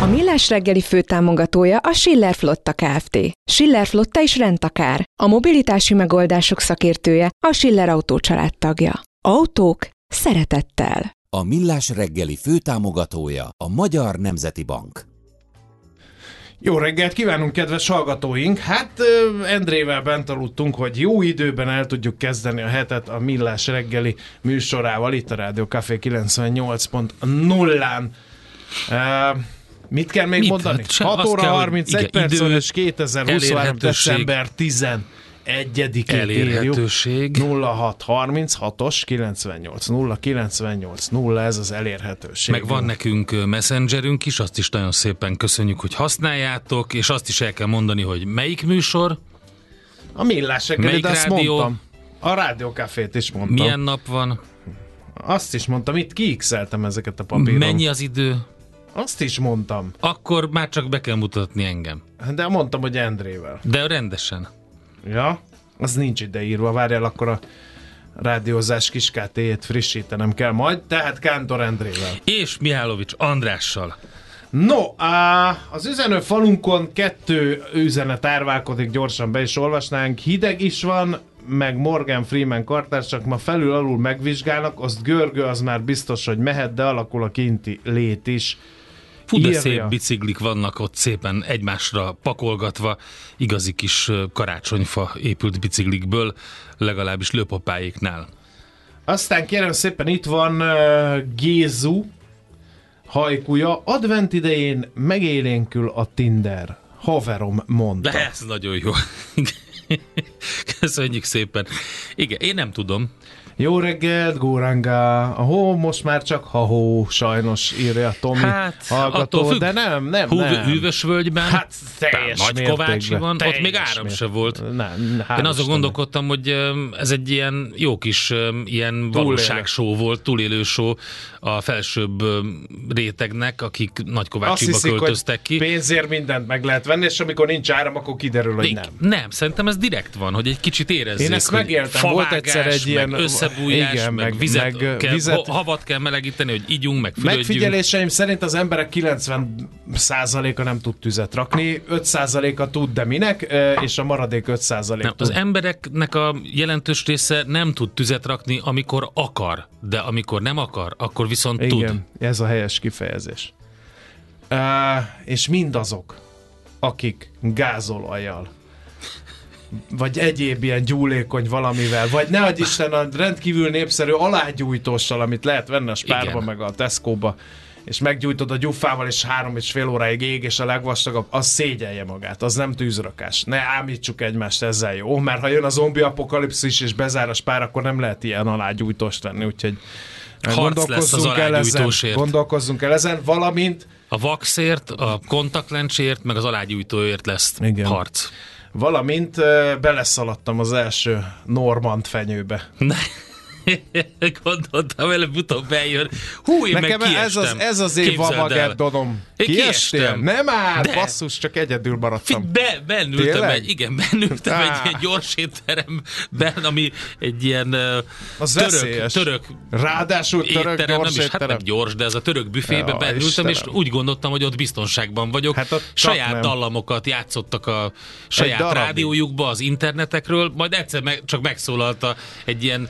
A Millás reggeli főtámogatója a Schiller Flotta Kft. Schiller Flotta is rendtakár. A mobilitási megoldások szakértője a Schiller Autó tagja. Autók szeretettel. A Millás reggeli főtámogatója a Magyar Nemzeti Bank. Jó reggelt kívánunk, kedves hallgatóink! Hát Endrével bent aludtunk, hogy jó időben el tudjuk kezdeni a hetet a Millás reggeli műsorával itt a Rádió Café 98.0-án. Mit kell még Mit? mondani? Hát se- 6 azt óra kell, hogy 31 igen, perc idő, és 2023. elérhetőség. december 11-én Elérhetőség. 0636-os 98 0 98 0 ez az elérhetőség. Meg van nekünk messengerünk is, azt is nagyon szépen köszönjük, hogy használjátok, és azt is el kell mondani, hogy melyik műsor, A Millás reggeli, de azt rádió? mondtam. A Rádiókafét is mondtam. milyen nap van, Azt is mondtam, itt kiixeltem ezeket a papíron. mennyi az idő, Azt is mondtam. akkor már csak be kell mutatni engem. De mondtam, hogy Endrével. De rendesen. Ja? Az nincs ide írva. Várjál, akkor a rádiózás kiskátéjét frissítenem kell majd. Tehát Kántor Endrével. És Mihálovics Andrással. No, á, az üzenő falunkon kettő üzenet árválkodik, gyorsan be is olvasnánk. Hideg is van, meg Morgan Freeman kartársak ma felül-alul megvizsgálnak, azt görgő, az már biztos, hogy mehet, de alakul a kinti lét is. Fú, de Írja. szép biciklik vannak ott szépen egymásra pakolgatva, igazi kis karácsonyfa épült biciklikből, legalábbis lőpapáiknál. Aztán kérem szépen itt van uh, Gézu hajkuja. Advent idején megélénkül a Tinder. Haverom mondta. De ez nagyon jó. Köszönjük szépen. Igen, én nem tudom. Jó reggelt, Góranga. A hó most már csak ha hó, sajnos írja Tomi Hát, hallgató, függ. de nem, nem, Hú, nem. Hűvös völgyben, Hát teljes Nagy. Kovácsi van, ott még áram se mértékben. volt. Nem, Én azon gondolkodtam, hogy ez egy ilyen jó kis ilyen valóságshow volt, túlélő show a felsőbb rétegnek, akik Azt Nagykovácsiba költöztek ki. pénzért mindent meg lehet venni, és amikor nincs áram, akkor kiderül, hogy Még- nem. nem, szerintem ez direkt van, hogy egy kicsit érezzék, Én ezt hogy megéltem, volt egyszer egy ilyen- összebújás, igen, meg, meg- vizet, meg, kell, vizet- ha- havat kell melegíteni, hogy ígyunk, meg fürödjünk. Megfigyeléseim szerint az emberek 90%-a nem tud tüzet rakni, 5%-a tud, de minek, és a maradék 5% Nem, tud. az embereknek a jelentős része nem tud tüzet rakni, amikor akar, de amikor nem akar, akkor viszont tud. Igen, ez a helyes kifejezés. Uh, és mindazok, akik gázolajjal, vagy egyéb ilyen gyúlékony valamivel, vagy ne adj Isten a rendkívül népszerű alágyújtóssal, amit lehet venni a spárba, Igen. meg a Tesco-ba, és meggyújtod a gyufával, és három és fél óráig ég, és a legvastagabb, az szégyelje magát, az nem tűzrakás. Ne ámítsuk egymást ezzel, jó? Mert ha jön a zombi apokalipszis, és bezár a spár, akkor nem lehet ilyen alágyújtóst venni, úgyhogy Harc lesz az el ezen, gondolkozzunk el ezen, valamint A vaxért, a kontaktlencsért, meg az alágyújtóért lesz Igen. harc. Valamint beleszaladtam az első Normand fenyőbe. Gondoltam, előbb-utóbb bejön. Hú, én Nekem meg ez az, ez az év Kiestél? kiestem. Nem már, De. basszus, csak egyedül maradtam. Fi- Be, bennültem Tényleg? egy, igen, bennültem egy Á. ilyen gyors étteremben, ami egy ilyen uh, Az török, veszélyes. török Ráadásul török étterem, nem gyors is, hát nem gyors, de ez a török büfébe Ja, bennültem, és úgy gondoltam, hogy ott biztonságban vagyok. Hát ott saját nem. dallamokat játszottak a saját rádiójukba, az internetekről, majd egyszer meg, csak megszólalta egy ilyen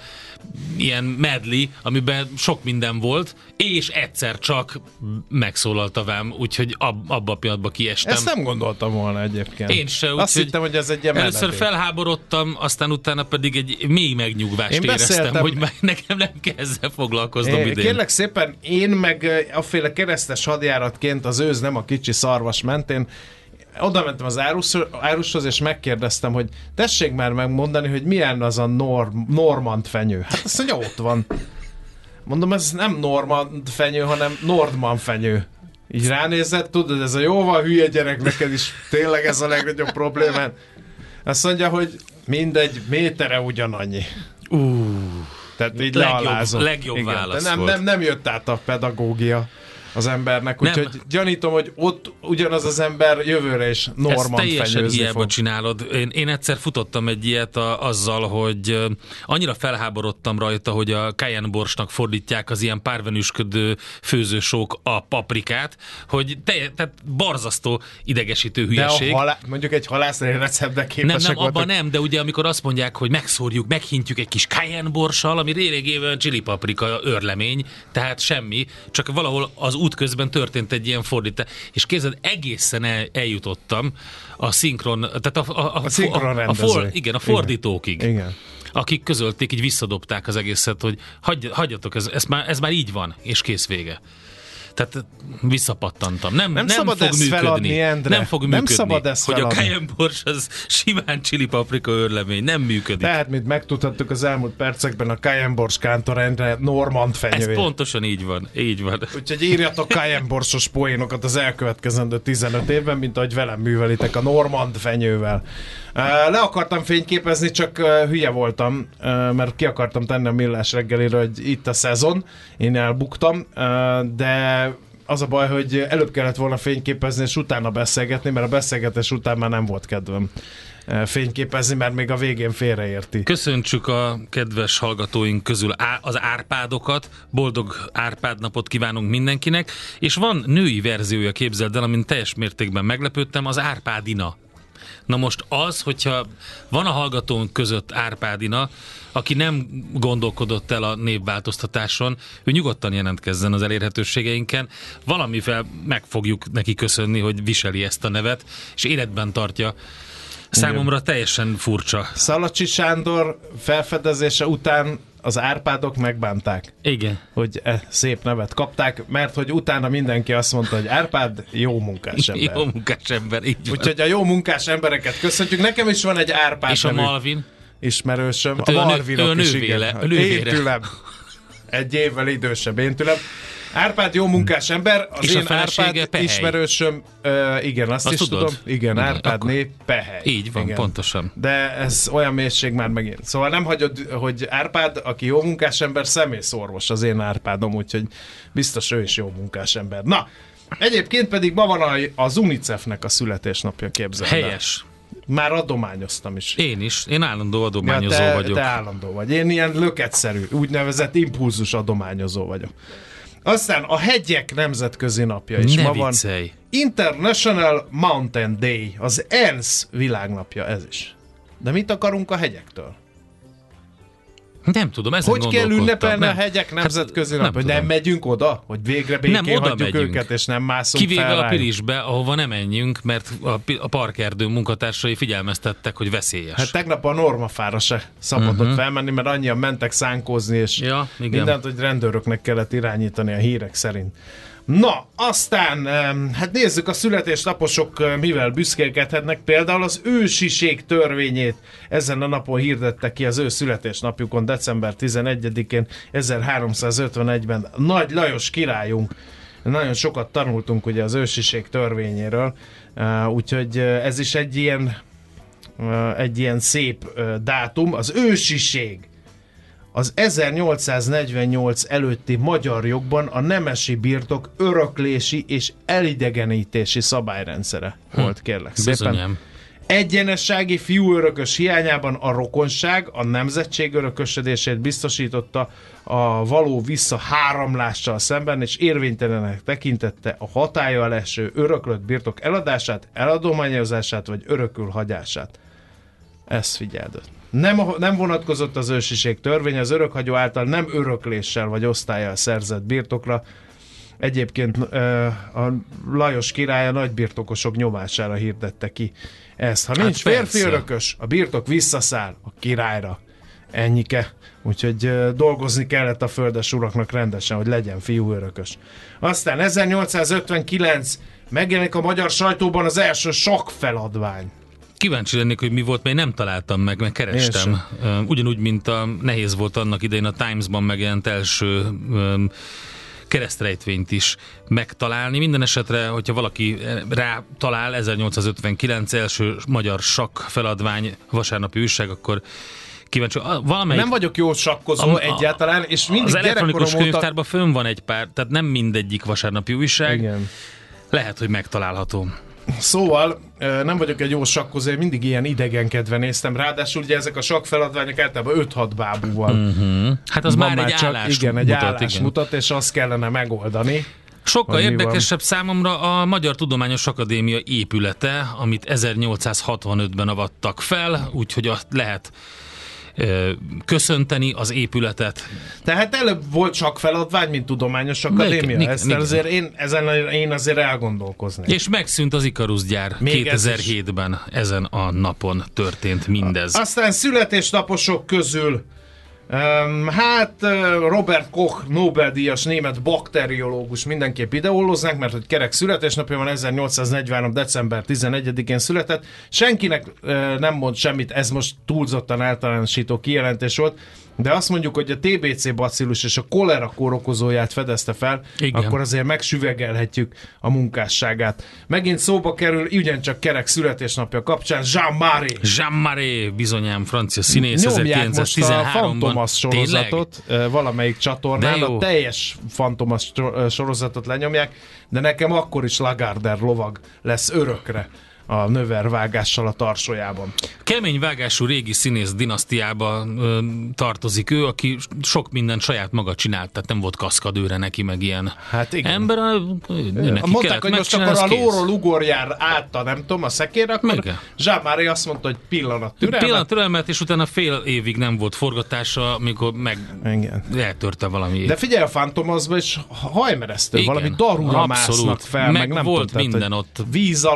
ilyen medley, amiben sok minden volt, és egyszer csak megszólalt a vám, úgyhogy ab, abba a pillanatban kiestem. Ezt nem gondoltam volna egyébként. Én se, Azt úgyhogy hittem, hogy ez egy ilyen Először menedék. felháborodtam, aztán utána pedig egy mély megnyugvást Én éreztem, beszéltem- hogy már nekem nem kell ezzel foglalkoznom É, idén. Kérlek szépen, én meg ö, afféle keresztes hadjáratként az őz nem a kicsi szarvas mentén, oda mentem az árus, árushoz, és megkérdeztem, hogy tessék már megmondani, hogy milyen az a norm, normand fenyő. Hát azt mondja, ott van. Mondom, ez nem normand fenyő, hanem nordman fenyő. Így ránézett, tudod, ez a jóval hülye gyerek, neked is tényleg ez a legnagyobb problémád. Azt mondja, hogy mindegy, métere ugyanannyi. Uh, Tehát így Legjobb- lealázom. legjobb Igen, válasz de nem, volt. nem, nem jött át a pedagógia az embernek, Nem. úgyhogy gyanítom, hogy ott ugyanaz az ember jövőre is Ezt normand teljesen hiába fog. csinálod. Én, én egyszer futottam egy ilyet a, azzal, hogy annyira felháborodtam rajta, hogy a Cayenne borsnak fordítják az ilyen párvenüsködő főzősók a paprikát, hogy te, tehát barzasztó idegesítő De a hülyeség. halá... mondjuk egy halászai receptbe Nem, képesek nem, abban voltak. nem, de ugye amikor azt mondják, hogy megszórjuk, meghintjük egy kis cayenne borssal, ami régében chili paprika örlemény, tehát semmi, csak valahol az út közben történt egy ilyen fordítás. És képzeld, egészen el, eljutottam a szinkron, tehát a, a, a, A szinkron a, a, for, igen, a fordítókig. Igen. Igen. Akik közölték, így visszadobták az egészet, hogy hagy, hagyjatok, ez, ez, már, ez már így van, és kész vége. Tehát visszapattantam. Nem, Nem nem, szabad fog ezt működni. feladni, Endre. Nem fog Nem működni. szabad ezt hogy feladni. a cayenne bors az simán chili paprika örlemény. Nem működik. Tehát, mint megtudhattuk az elmúlt percekben, a Cayenne Bors Kántorendre normand Ez fenyője. pontosan így van. Így van. Úgyhogy írjatok Cayenne borsos poénokat az elkövetkezendő 15 évben, mint ahogy velem művelitek a Normand fenyővel. Le akartam fényképezni, csak hülye voltam, mert ki akartam tenni a millás reggelire, hogy itt a szezon, én elbuktam, de az a baj, hogy előbb kellett volna fényképezni, és utána beszélgetni, mert a beszélgetés után már nem volt kedvem uh, fényképezni, mert még a végén félreérti. Köszöntsük a kedves hallgatóink közül az Árpádokat, boldog Árpád napot kívánunk mindenkinek, és van női verziója, képzeld el, amin teljes mértékben meglepődtem, az Árpádina. Na most az, hogyha van a hallgatónk között Árpádina, aki nem gondolkodott el a névváltoztatáson, ő nyugodtan jelentkezzen az elérhetőségeinken, valamivel meg fogjuk neki köszönni, hogy viseli ezt a nevet, és életben tartja. Számomra teljesen furcsa. Szalacsi Sándor felfedezése után az Árpádok megbánták. Igen. hogy e szép nevet kapták, mert hogy utána mindenki azt mondta, hogy Árpád jó munkás ember. Jó munkás ember, így van. Úgyhogy a jó munkás embereket köszöntjük. Nekem is van egy Árpád És a Malvin? ismerősöm. Hát a Malvinok ő a is, nővéle- igen. a nővére. Én tőlem. Egy évvel idősebb, én tőlem. Árpád jó munkás ember, az És a én felesége Árpád Pehely. ismerősöm, uh, igen, azt, Azt is tudod? tudom. Igen, Igen, Árpád akkor- né Pehely. Így van, igen. pontosan. De ez olyan mélység már megint. Szóval nem hagyod, hogy Árpád, aki jó munkás ember, személyszorvos az én Árpádom, úgyhogy biztos ő is jó munkás ember. Na, egyébként pedig ma van a- az UNICEF-nek a születésnapja, képzeld el. Helyes. Már adományoztam is. Én is. Én állandó adományozó te, vagyok. te állandó vagy. Én ilyen löketszerű, úgynevezett impulzus adományozó vagyok. Aztán a hegyek nemzetközi napja is ne ma van. viccelj. International Mountain Day, az ENSZ világnapja ez is. De mit akarunk a hegyektől? Nem tudom, ezen Hogy kell ünnepelni a Nem. hegyek nemzetközi Hát, nap? nem Hogy nem tudom. megyünk oda? Hogy végre békén Nem, oda hagyjuk megyünk. őket, és nem mászunk Kivéve fel a? Pirisbe, ahova nem menjünk, mert a, a parkerdő munkatársai figyelmeztettek, hogy veszélyes. Hát tegnap a normafára se szabadott uh-huh. felmenni, mert annyian mentek szánkózni, és. Ja, igen. mindent, hogy rendőröknek kellett irányítani a hírek szerint. Na, aztán, hát nézzük a születésnaposok mivel büszkélkedhetnek. Például az ősiség törvényét ezen a napon hirdette ki az ő születésnapjukon, december 11-én 1351-ben. Nagy Lajos királyunk nagyon sokat tanultunk ugye az ősiség törvényéről, úgyhogy ez is egy ilyen, egy ilyen szép dátum. Az ősiség az 1848 előtti magyar jogban a nemesi birtok öröklési és elidegenítési szabályrendszere volt, kérlek szépen. Bizonyám. Egyenessági fiúörökös hiányában a rokonság a nemzetség örökösödését biztosította a való vissza háramlással szemben, és érvénytelenek tekintette a hatája eső öröklött birtok eladását, eladományozását vagy örökül hagyását. Ezt figyeld. Nem, nem vonatkozott az ősiség törvény az örökhagyó által nem örökléssel vagy osztályjal szerzett birtokra, Egyébként a Lajos király a nagybirtokosok nyomására hirdette ki ezt. Ha nincs Hát férfi persze. örökös, a birtok visszaszáll a királyra. Ennyike. Úgyhogy dolgozni kellett a földes uraknak rendesen, hogy legyen fiú örökös. Aztán 1859 megjelenik a magyar sajtóban az első sakfeladvány. Kíváncsi lennék, hogy mi volt, mert én nem találtam meg, mert kerestem. Ugyanúgy, mint a nehéz volt annak idején a Times-ban megjelent első öm, keresztrejtvényt is megtalálni. Minden esetre, hogyha valaki rá talál 1859 első magyar sakk feladvány vasárnapi újság, akkor kíváncsi. Valamelyik Nem vagyok jó sakkozó A- egyáltalán, és mindig az elektronikus gyerekkorom óta... könyvtárban fönn van egy pár, tehát nem mindegyik vasárnapi újság. Igen. Lehet, hogy megtalálható. Szóval nem vagyok egy jó sakkozó, én mindig ilyen idegenkedve néztem. Ráadásul ugye ezek a sakkfeladványok általában 5-6 bábúval. Mm. Hát az Van már egy állás igen, egy mutat, állás igen. mutat, és azt kellene megoldani. Sokkal érdekesebb számomra a Magyar Tudományos Akadémia épülete, amit 1865-ben avattak fel, úgyhogy lehet köszönteni az épületet. Tehát előbb volt csak feladvány, mint tudományos akadémia. igen, Ezt igen. azért én, ezen én azért elgondolkoznék. És megszűnt az Ikarus gyár. Még ez 2007-ben ezen a napon történt mindez. Aztán születésnaposok közül Um, hát Robert Koch Nobel-díjas német bakteriológus mindenképp ideolóznánk, mert hogy kerek születésnapja van 1843. december 11-én született. Senkinek ö, nem mond semmit, ez most túlzottan általánosító kijelentés volt, de azt mondjuk, hogy a TBC bacillus és a kolera kórokozóját fedezte fel, Igen. akkor azért megsüvegelhetjük a munkásságát. Megint szóba kerül, ugyancsak kerek születésnapja kapcsán Jean Marie. Jean Maré, bizonyám francia színész Nyomják most a 1913-ban. Fantomas sorozatot ö, valamelyik csatornán, a teljes Fantomas sorozatot lenyomják, de nekem akkor is Lagarder lovag lesz örökre a növervágással a tarsójában. Kemény vágású régi színész dinasztiába ö, tartozik ő, aki sok mindent saját maga csinált, tehát nem volt kaszkadőre neki, meg ilyen Hát igen. ember. ö, Neki Mondták, hogy most akkor a lóról ugorjál át a nem tudom, a szekérre, akkor. Jean Marie azt mondta, hogy pillanat türelmet. Pillanat türelmet, és utána fél évig nem volt forgatása, amikor meg Igen. eltörte valami. De figyelj, a Fantomazban is hajmeresztő, Igen, valami darúra másznak fel, meg, Meg nem volt tudom, minden ott. Víz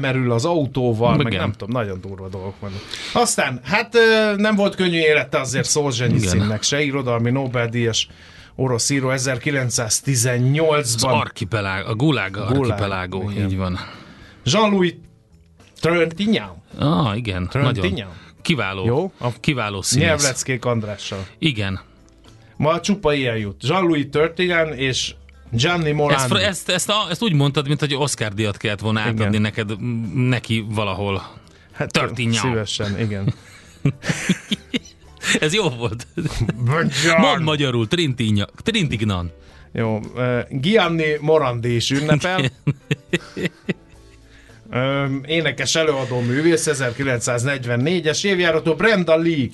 merül az autóval, meg Igen. nem tudom, nagyon durva dolgok vannak. Aztán, hát nem volt könnyű élete azért Szolzsenyicinnek se, irodalmi Nobel-díjas orosz író 1918-ban. az archipelág, a Gulag archipelágó, igen. így van. Jean-Louis Trintignant. Ah, igen, nagyon. Kiváló, Jó, a kiváló színész. Nyelvleckék Andrással. Igen. Ma csupa ilyen jut. Jean-Louis Trintignant és Gianni Morandi. ezt, ezt, ezt, a, ezt úgy mondtad, mint hogy Oscar díjat kellett volna Igen. átadni neked, neki valahol. hát, Trintignant. Szívesen, igen. Ez jó volt. Mondd magyarul, Trintignan. Trintignan. Jó, uh, Gianni Morandi is ünnepel. Um, énekes előadó művész, 1944-es évjáratú Brenda Lee,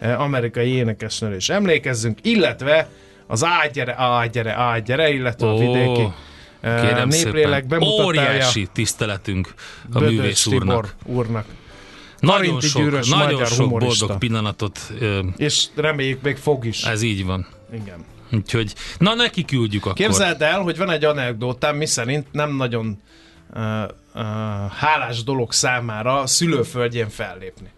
uh, amerikai énekesnő is emlékezzünk, illetve az Ágyere, Ágyere, Ágyere, illetve a Ó, vidéki Kérem néplélek bemutatája Óriási tiszteletünk a Bödös művész úrnak. Tibor úrnak. Nagyon sok, Gyűrös nagyon sok humorista. boldog pillanatot, És reméljük még fog is. ez így van. Igen. Úgyhogy, na neki küldjük akkor. Képzeld el, hogy van egy anekdótám, miszerint nem nagyon uh, uh, hálás dolog számára a szülőföldjén fellépni.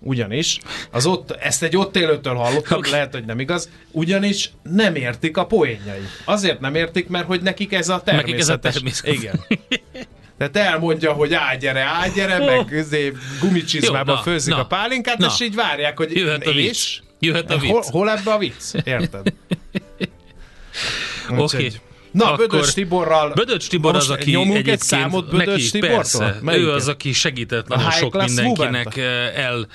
Ugyanis, az ott, ezt egy ott élőtől hallottam, Oké. lehet, hogy nem igaz, ugyanis nem értik a poénjai. Azért nem értik, mert hogy nekik ez a Nekik ez a természetes. természet. Igen. Tehát elmondja, hogy állj gyere, állj gyere, meg izé, gumicsizmában Jó, na, főzik na, a pálinkát, na. és így várják, hogy Jöhet a vicc. Jöhet a vicc. Hol, hol ebbe a vicc? Érted? Oké. Úgyhogy- Na, Akkor- Bödös Tiborral Bödöcs Tibor az, aki nyomunk egy számot Bödös neki, Tibortól? persze, Melyiket? ő az, aki segített nagyon sok mindenkinek eh, el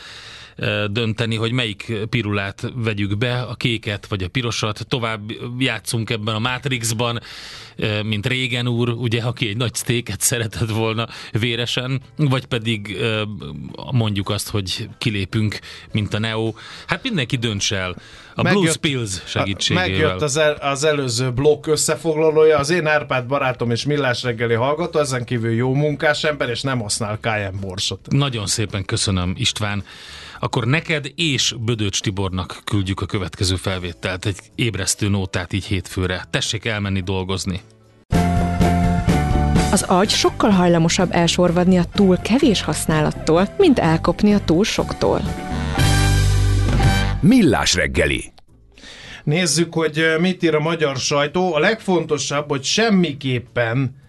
dönteni, hogy melyik pirulát vegyük be, a kéket vagy a pirosat. Tovább játszunk ebben a Matrixban, mint régen úr, ugye, aki egy nagy sztéket szeretett volna véresen, vagy pedig mondjuk azt, hogy kilépünk, mint a Neo. Hát mindenki dönts el. A Megjött- Blues Pills segítségével. Megjött az, el, az előző blokk összefoglalója, az én Árpád barátom és Millás reggeli hallgató, ezen kívül jó munkás ember, és nem használ Cayenne borsot. Nagyon szépen köszönöm, István. Akkor neked és Bödöcs Tibornak küldjük a következő felvételt, egy ébresztő nótát így hétfőre. Tessék elmenni dolgozni. Az agy sokkal hajlamosabb elsorvadni a túl kevés használattól, mint elkopni a túl soktól. Millás reggeli. Nézzük, hogy eh, mit ír a magyar sajtó. A legfontosabb, hogy semmiképpen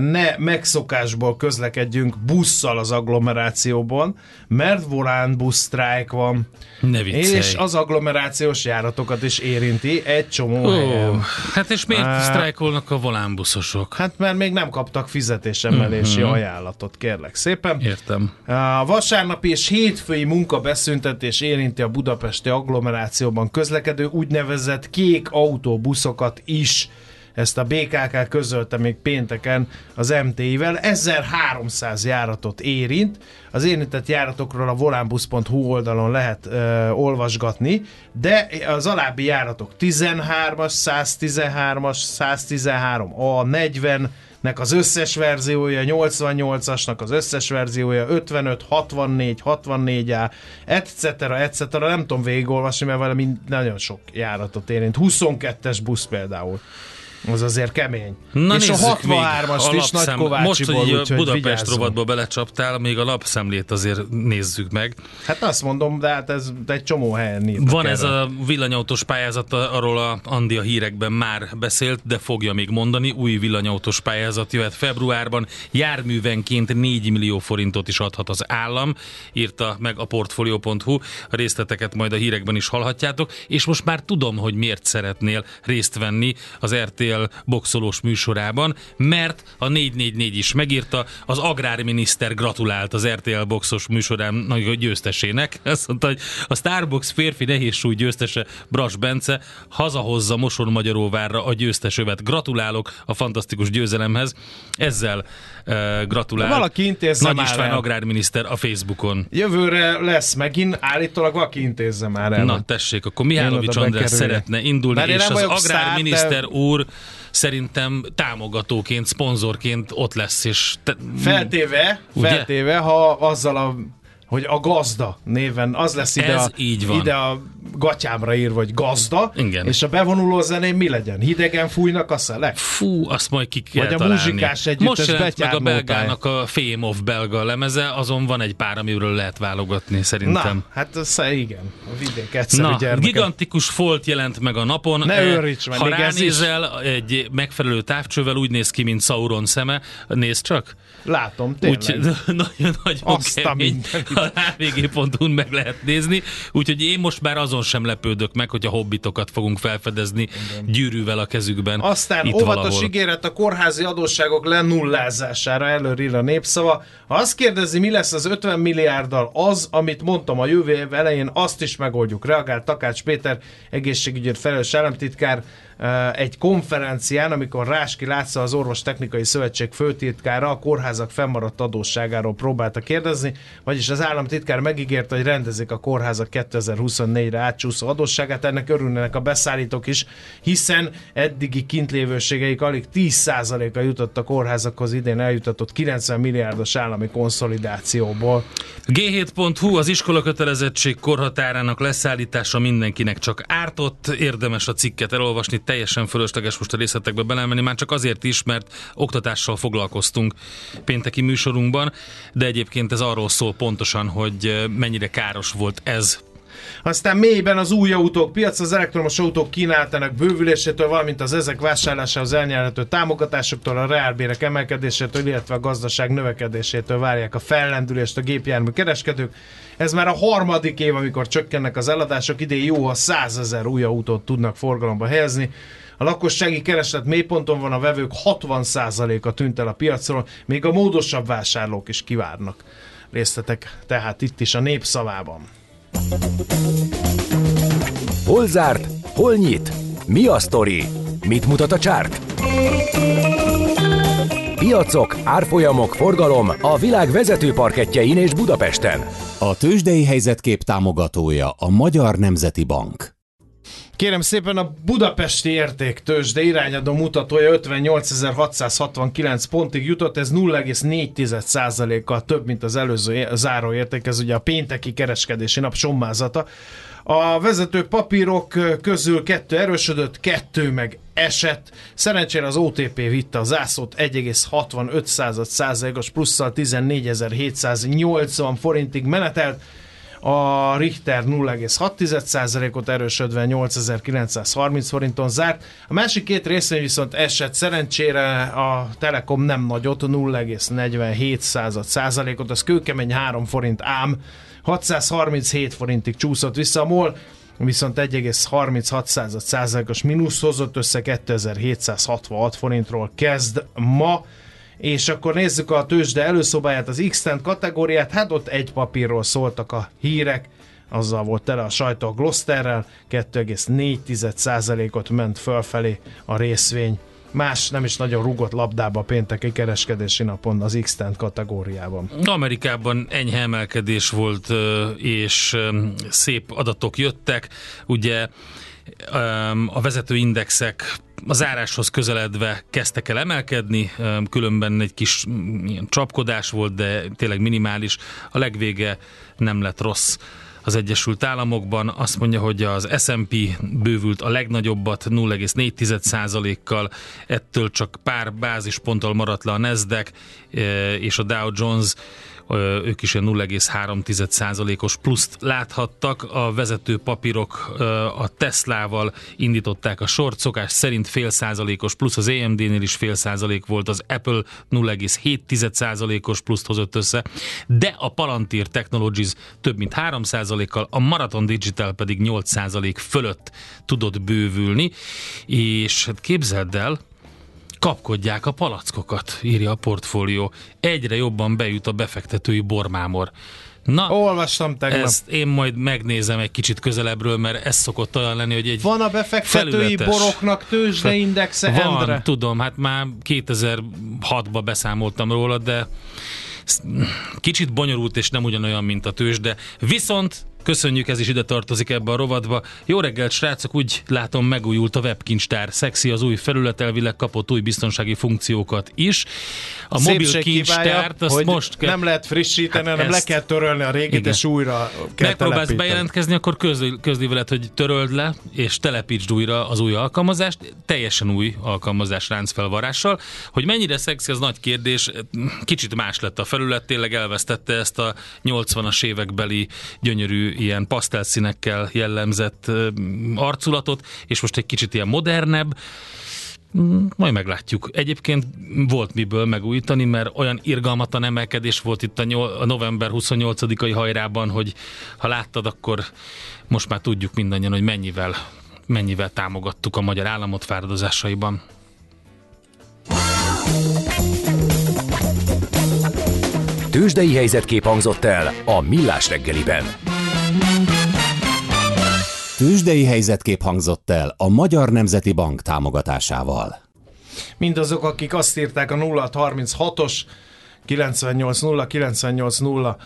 ne megszokásból közlekedjünk busszal az agglomerációban, mert volán busz sztrájk van. Ne viccelj. És az agglomerációs járatokat is érinti egy csomó Ó, helyen. hát és miért Á. sztrájkolnak a volánbuszosok? Hát mert még nem kaptak fizetésemelési Mhm. ajánlatot, kérlek szépen. Értem. A vasárnapi és hétfői munkabeszüntetés érinti a budapesti agglomerációban közlekedő úgynevezett kék autóbuszokat is. Ezt a BKK közölte még pénteken az MTI-vel. 1300 járatot érint. Az érintett járatokról a volánbusz.hu oldalon lehet ö, olvasgatni, de az alábbi járatok 13-as, 113-as, 113, a 40, nek az összes verziója, 88-asnak az összes verziója, 55, 64, 64A, etc. etc. Nem tudom végigolvasni, mert valami nagyon sok járatot érint. 22-es busz például. Az azért kemény. Na és a nézzük még 63-ast is lapszem- Nagykovácsiból, Most, hogy így a úgyhogy Budapest vigyázzunk. rovatba belecsaptál, még a lapszemlét azért nézzük meg. Hát azt mondom, de hát ez egy csomó helyen Van ez erről. a villanyautós pályázat, arról a Andi a hírekben már beszélt, de fogja még mondani. Új villanyautós pályázat jöhet februárban. Járművenként 4 millió forintot is adhat az állam, írta meg a Portfolio.hu. A részleteket majd a hírekben is hallhatjátok. És most már tudom, hogy miért szeretnél részt venni az RTL boxolós műsorában, mert a 444 is megírta, az agrárminiszter gratulált az RTL boxos a győztesének. Azt mondta, hogy a Starbucks férfi nehézsúly győztese Bras Bence hazahozza Moson Magyaróvárra a győztes övet. Gratulálok a fantasztikus győzelemhez. Ezzel gratulál. Valaki intézze Nagy már István el. agrárminiszter a Facebookon. Jövőre lesz megint, állítólag valaki intézze már el. Na, tessék, akkor Mihálovics András szeretne indulni, Mert és az agrárminiszter de- úr szerintem támogatóként, szponzorként ott lesz, és te, Feltéve, Ugye? feltéve, ha azzal a hogy a gazda néven, az lesz ide, Ez a, így van. ide a gatyámra írva, hogy gazda, Igen. és a bevonuló zenén mi legyen? Hidegen fújnak a szelek? Fú, azt majd ki kell Vagy a találni. muzsikás együttes Most jelent meg a belgának a Fame of belga lemeze, azon van egy pár, amiről lehet válogatni szerintem. Na, hát ez, igen, a vidék egyszerű Na, gyermeke. gigantikus folt jelent meg a napon. Ne őrjíts meg, Ha ránézel egy megfelelő távcsővel, úgy néz ki, mint Sauron szeme. Nézd csak. Látom, tényleg. Úgy, nagyon-nagyon Azt a kemény. mindenit. A hvg.hu-n meg lehet nézni. Úgyhogy én most már azon sem lepődök meg, hogy a hobbitokat fogunk felfedezni gyűrűvel a kezükben. Aztán itt óvatos valahol. ígéret a kórházi adósságok lenullázására előrír a népszava. Ha azt kérdezi, mi lesz az 50 milliárddal, az, amit mondtam a jövő év elején, azt is megoldjuk. Reagált Takács Péter, egészségügyért felelős államtitkár egy konferencián, amikor Ráski László az Orvos Technikai Szövetség főtitkára a kórházak fennmaradt adósságáról próbálta kérdezni, vagyis az államtitkár megígérte, hogy rendezik a kórházak 2024-re átcsúszó adósságát, ennek örülnek a beszállítók is, hiszen eddigi kintlévőségeik alig 10%-a jutott a kórházakhoz idén eljutatott 90 milliárdos állami konszolidációból. G7.hu az iskola kötelezettség korhatárának leszállítása mindenkinek csak ártott. Érdemes a cikket elolvasni, teljesen fölösleges most a részletekbe belemenni, már csak azért is, mert oktatással foglalkoztunk pénteki műsorunkban, de egyébként ez arról szól pontosan, hogy eh, mennyire káros volt ez Aztán mélyben az új autók piac, az elektromos autók kínálatának bővülésétől, valamint az ezek vásárlásához elnyerhető támogatásoktól, a reálbérek emelkedésétől, illetve a gazdaság növekedésétől várják a fellendülést a gépjármű kereskedők. Ez már a harmadik év, amikor csökkennek az eladások, idén jó, ha 100 ezer új autót tudnak forgalomba helyezni. A lakossági kereslet mélyponton van, a vevők 60%-a tűnt el a piacról, még a módosabb vásárlók is kivárnak. Részletek tehát itt is a népszavában. Hol zárt? Hol nyit? Mi a sztori? Mit mutat a csárt? Piacok, árfolyamok, forgalom a világ vezető parketjein és Budapesten. A tőzsdei helyzetkép támogatója a Magyar Nemzeti Bank. Kérem szépen a budapesti értéktős, de irányadó mutatója 58.669 pontig jutott, ez 0,4%-kal több, mint az előző záróérték, ez ugye a pénteki kereskedési nap sommázata. A vezető papírok közül kettő erősödött, kettő meg esett. Szerencsére az OTP vitte a zászlót 1,65 százalékos plusszal 14.780 forintig menetelt a Richter 0,6%-ot erősödve 8930 forinton zárt. A másik két részén viszont esett. Szerencsére a Telekom nem nagyot, 0,47%-ot, az kőkemény 3 forint ám, 637 forintig csúszott vissza a MOL, viszont 1,36%-os mínusz hozott össze 2766 forintról kezd ma és akkor nézzük a tőzsde előszobáját, az x kategóriát, hát ott egy papírról szóltak a hírek, azzal volt tele a sajtó a Glosterrel, 2,4%-ot ment fölfelé a részvény. Más nem is nagyon rugott labdába pénteki kereskedési napon az x kategóriában. Amerikában enyhe emelkedés volt, és szép adatok jöttek. Ugye a vezető indexek az záráshoz közeledve kezdtek el emelkedni, különben egy kis ilyen csapkodás volt, de tényleg minimális. A legvége nem lett rossz az Egyesült Államokban. Azt mondja, hogy az S&P bővült a legnagyobbat 0,4%-kal, ettől csak pár bázisponttal maradt le a Nasdaq, és a Dow Jones ők is 0,3%-os pluszt láthattak. A vezető papírok a Teslával indították a sort, szokás szerint fél százalékos plusz, az AMD-nél is fél százalék volt, az Apple 0,7%-os pluszt hozott össze, de a Palantir Technologies több mint 3 kal a Marathon Digital pedig 8 százalék fölött tudott bővülni, és hát képzeld el, kapkodják a palackokat, írja a portfólió. Egyre jobban bejut a befektetői bormámor. Na, Olvastam tegnap. Ezt én majd megnézem egy kicsit közelebbről, mert ez szokott olyan lenni, hogy egy Van a befektetői boroknak tőzsdeindexe, Van, Endre? tudom, hát már 2006-ban beszámoltam róla, de kicsit bonyolult és nem ugyanolyan, mint a tőzsde. Viszont Köszönjük, ez is ide tartozik ebbe a rovatba. Jó reggelt, srácok, úgy látom megújult a webkincstár. Szexi az új felület, elvileg kapott új biztonsági funkciókat is. A mobil kincstárt azt most kell... Nem lehet frissíteni, hát hanem le kell törölni a régit, igen. és újra kell Megpróbálsz bejelentkezni, akkor közli, közli veled, hogy töröld le, és telepítsd újra az új alkalmazást. Teljesen új alkalmazás ráncfelvarással. Hogy mennyire szexi, az nagy kérdés. Kicsit más lett a felület, tényleg elvesztette ezt a 80-as évekbeli gyönyörű ilyen pasztelszínekkel jellemzett arculatot, és most egy kicsit ilyen modernebb, mm, majd meglátjuk. Egyébként volt miből megújítani, mert olyan irgalmatlan emelkedés volt itt a, nyol- a november 28-ai hajrában, hogy ha láttad, akkor most már tudjuk mindannyian, hogy mennyivel, mennyivel támogattuk a magyar államot fáradozásaiban. Tőzsdei helyzetkép hangzott el a Millás reggeliben. Tőzsdei helyzetkép hangzott el a Magyar Nemzeti Bank támogatásával. Mindazok, akik azt írták a 0636-os 980 980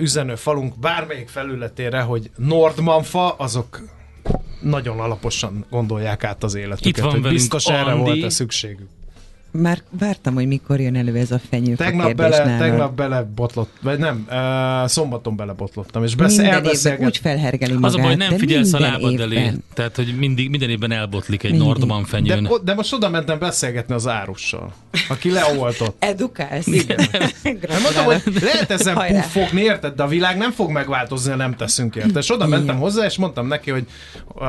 üzenő falunk bármelyik felületére, hogy Nordmanfa, azok nagyon alaposan gondolják át az életüket. Itt van biztos Andi. erre volt-e szükségük. Már vártam, hogy mikor jön elő ez a fenyőfa Tegnap bele, tegnap bele botlott, vagy nem, uh, szombaton bele botlottam, és besz, minden évben úgy felhergeli magát, Az a baj, nem figyelsz a lábad elé. Tehát, hogy mindig, minden évben elbotlik egy Mindig. Nordman fenyőn. de, de most oda mentem beszélgetni az árussal, aki leoltott. Edukálsz. Igen. Nem mondom, hogy lehet ezen puffogni, érted, de a világ nem fog megváltozni, ha nem teszünk érte. És oda mentem hozzá, és mondtam neki, hogy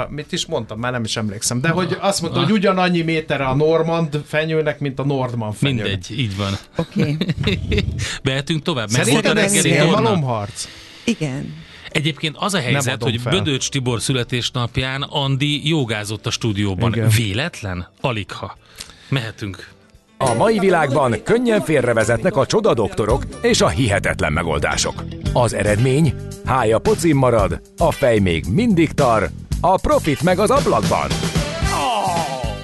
mit is mondtam, már nem is emlékszem, de hogy azt mondta, hogy ugyanannyi méterre a Normand fenyőnek, mint a Nordman fenyőnek. Mindegy, így van. Oké, Behetünk tovább? Meg volt a reggeli szélmalomharc? igen. Egyébként az a helyzet, hogy fel. Bödöcs Tibor születésnapján Andi jogázott a stúdióban. Igen. Véletlen? Aligha. Mehetünk. A mai világban könnyen félrevezetnek a csoda doktorok és a hihetetlen megoldások. Az eredmény? Hája pocim marad, a fej még mindig tar, a profit meg az ablakban.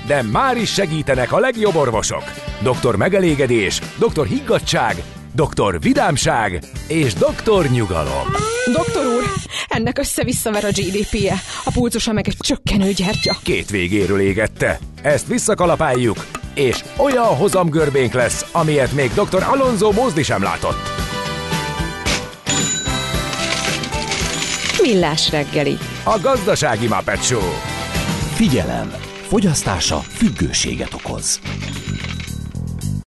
De már is segítenek a legjobb orvosok. Doktor megelégedés, doktor higgadság, doktor vidámság és doktor nyugalom. Doktor úr, ennek össze-visszaver a GDP-je, a pulcosa meg egy csökkenő gyertya. Két végéről égette. Ezt visszakalapáljuk, és olyan hozamgörbénk lesz, amilyet még dr. Alonso Mózdi sem látott. Millás reggeli. A gazdasági Muppet Show. Figyelem! Fogyasztása függőséget okoz.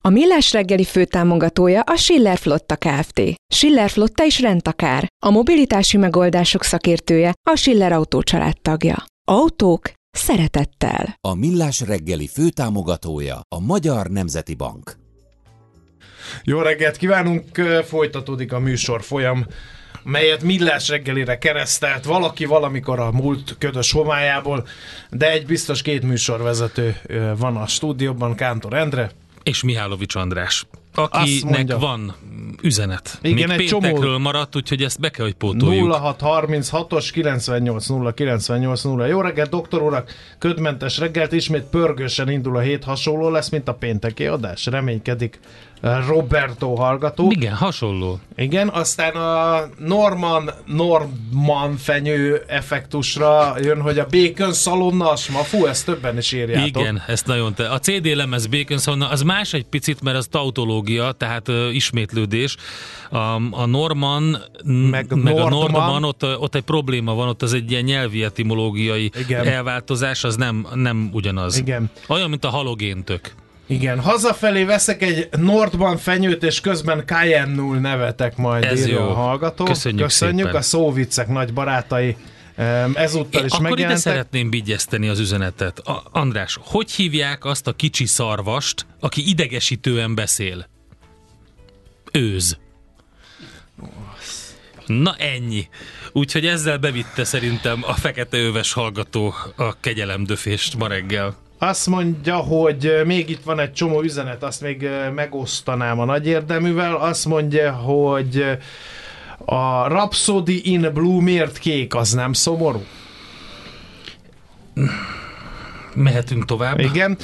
A Millás reggeli főtámogatója a Schiller Flotta Kft. Schiller Flotta is rendtakár. A mobilitási megoldások szakértője a Schiller Autó tagja. Autók szeretettel. A Millás reggeli főtámogatója a Magyar Nemzeti Bank. Jó reggelt kívánunk, folytatódik a műsor folyam melyet millás reggelire keresztelt valaki valamikor a múlt ködös homályából, de egy biztos két műsorvezető van a stúdióban, Kántor Endre. És Mihálovics András, akinek van üzenet. Igen, Még egy csomó- péntekről maradt, úgyhogy ezt be kell, hogy pótoljuk. 0636-os 98 0 98 0. Jó reggelt, doktor urak! Ködmentes reggelt, ismét pörgősen indul a hét, hasonló lesz, mint a pénteki adás. Reménykedik Roberto hallgató. Igen, hasonló. Igen, aztán a Norman Norman fenyő effektusra jön, hogy a Bacon szalonna a smafu, ezt többen is írjátok. Igen, ezt nagyon te. A CD lemez Bacon Sauna, az más egy picit, mert az tautológia, tehát ö, ismétlődés. A, a Norman, Meg meg, meg a Nordman. Norman, ott, ott egy probléma van, ott az egy ilyen nyelvi etimológiai Igen. elváltozás, az nem, nem ugyanaz. Igen. Olyan, mint a halogéntök. Igen, hazafelé veszek egy Nordban fenyőt, és közben Cayenne-nul nevetek majd, Ez írja jó. a hallgató. Köszönjük Köszönjük szépen. a szóviccek nagy barátai. Ezúttal Én is akkor ide megjelentek. szeretném vigyeszteni az üzenetet. A, András, hogy hívják azt a kicsi szarvast, aki idegesítően beszél? Őz. Na ennyi. Úgyhogy ezzel bevitte szerintem a fekete öves hallgató a kegyelemdöfést ma reggel. Azt mondja, hogy még itt van egy csomó üzenet, azt még megosztanám a nagy érdeművel. Azt mondja, hogy a Rhapsody in Blue miért kék, az nem szomorú? Mehetünk tovább. Igen.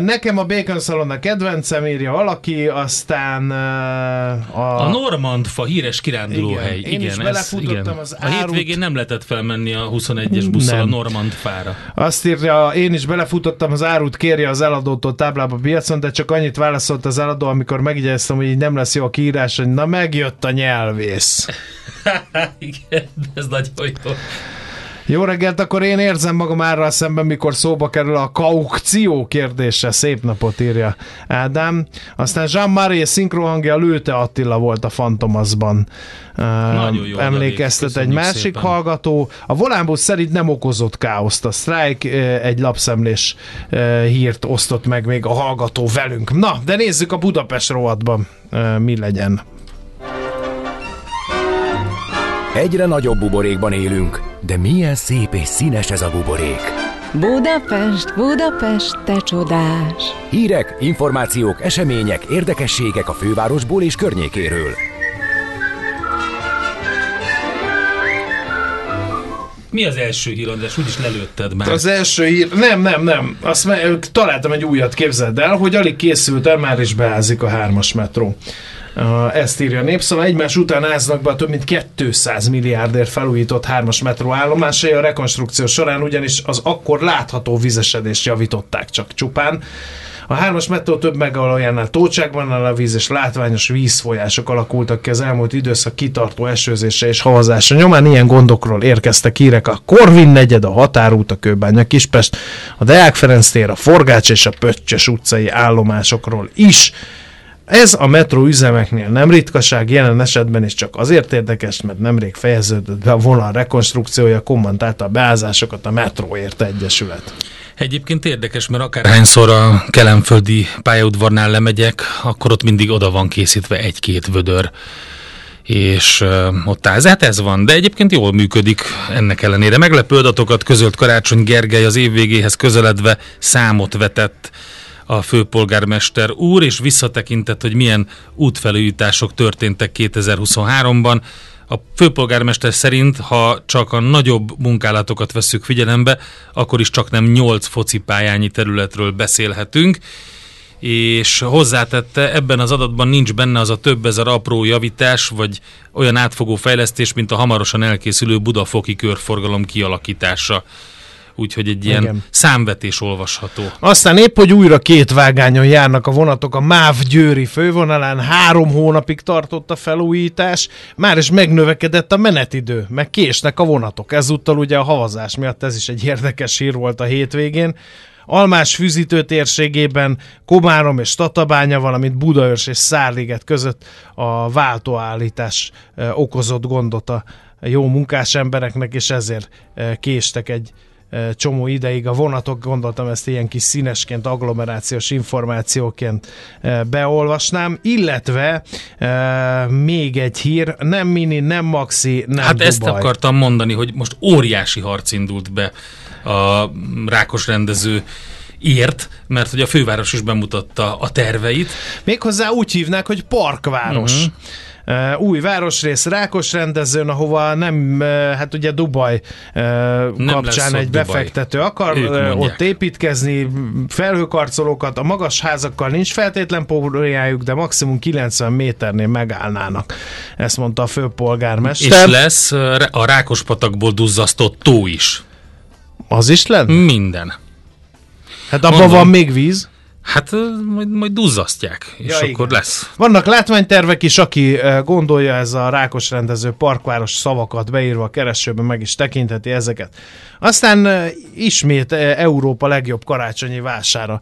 Nekem a Bacon Salon a kedvencem, írja valaki, aztán a... A Normandfa híres kirándulóhely. Igen, én is ez- belefutottam igen. az A hétvégén árut. nem lehetett felmenni a 21-es busszal a Nem. Normandfára. Azt írja, én is belefutottam az árut, kérje az eladótól táblába piacon, de csak annyit válaszolt az eladó, amikor megjegyeztem, hogy így nem lesz jó a kiírás, hogy na megjött a nyelvész. Igen, ez nagyon jó. Jó reggelt, akkor én érzem magam árral szemben, mikor szóba kerül a kaukció kérdése. Szép napot írja Ádám. Aztán Jean-Marie szinkrohangja Lőte Attila volt a Fantomaszban. Nagyon jó, Emlékeztet egy másik köszönjük hallgató. A Volánbusz szerint nem okozott káoszt. A sztrájk egy lapszemlés hírt osztott meg még a hallgató velünk. Na, de nézzük a Budapest rovatban, mi legyen. Egyre nagyobb buborékban élünk, de milyen szép és színes ez a buborék. Budapest, Budapest, te csodás! Hírek, információk, események, érdekességek a fővárosból és környékéről. Mi az első hír, András? Úgyis lelőtted már. Az első hír, nem, nem, nem, azt me- találtam egy újat, képzeld el, hogy alig készült el, már is beázik a hármas metró. Ezt írja a népszava. Egymás után áznak be a több mint 200 milliárdért felújított hármas metró állomásai. A rekonstrukció során ugyanis az akkor látható vizesedést javították csak csupán. A hármas metró több megalójánál tócságban áll a víz és látványos vízfolyások alakultak ki az elmúlt időszak kitartó esőzése és havazása nyomán. Ilyen gondokról érkeztek hírek a Korvin negyed, a Határút, a Kőbánya Kispest, a Deák Ferenc tér, a Forgács és a Pöttyös utcai állomásokról is. Ez a metró üzemeknél nem ritkaság, jelen esetben is csak azért érdekes, mert nemrég fejeződött be a vonal rekonstrukciója, kommentálta a beázásokat a Metróért Egyesület. Egyébként érdekes, mert akárhányszor a kelemföldi pályaudvarnál lemegyek, akkor ott mindig oda van készítve egy-két vödör és ott áll. Hát ez van, de egyébként jól működik ennek ellenére. Meglepő adatokat közölt Karácsony Gergely az év végéhez közeledve számot vetett a főpolgármester úr, és visszatekintett, hogy milyen útfelújítások történtek 2023-ban. A főpolgármester szerint, ha csak a nagyobb munkálatokat veszük figyelembe, akkor is csak nem 8 focipályányi területről beszélhetünk és hozzátette, ebben az adatban nincs benne az a több ezer apró javítás, vagy olyan átfogó fejlesztés, mint a hamarosan elkészülő Budafoki körforgalom kialakítása. Úgyhogy egy ilyen Igen. számvetés olvasható. Aztán épp, hogy újra két vágányon járnak a vonatok a MÁV Győri fővonalán, három hónapig tartott a felújítás, már is megnövekedett a menetidő, meg késnek a vonatok. Ezúttal ugye a havazás miatt ez is egy érdekes hír volt a hétvégén. Almás fűzítő térségében Komárom és Tatabánya, valamint Budaörs és Szárliget között a váltóállítás okozott gondot a jó munkás embereknek, és ezért késtek egy csomó ideig a vonatok, gondoltam ezt ilyen kis színesként, agglomerációs információként beolvasnám, illetve még egy hír, nem mini, nem maxi, nem Hát Dubaj. ezt akartam mondani, hogy most óriási harc indult be a rákos rendező ért, mert hogy a főváros is bemutatta a terveit. Méghozzá úgy hívnák, hogy parkváros. Uh-huh. Új városrész Rákos rendezőn, ahova nem, hát ugye Dubaj uh, kapcsán egy Dubaj. befektető akar ott építkezni, felhőkarcolókat, a magas házakkal nincs feltétlen póriájuk, de maximum 90 méternél megállnának. Ezt mondta a főpolgármester. És lesz a Rákospatakból duzzasztott tó is. Az is lenne? Minden. Hát abban van még víz. Hát majd, majd duzzasztják, és ja, akkor igen. lesz. Vannak látványtervek is, aki gondolja ez a rákos rendező parkváros szavakat beírva a keresőbe, meg is tekintheti ezeket. Aztán ismét Európa legjobb karácsonyi vására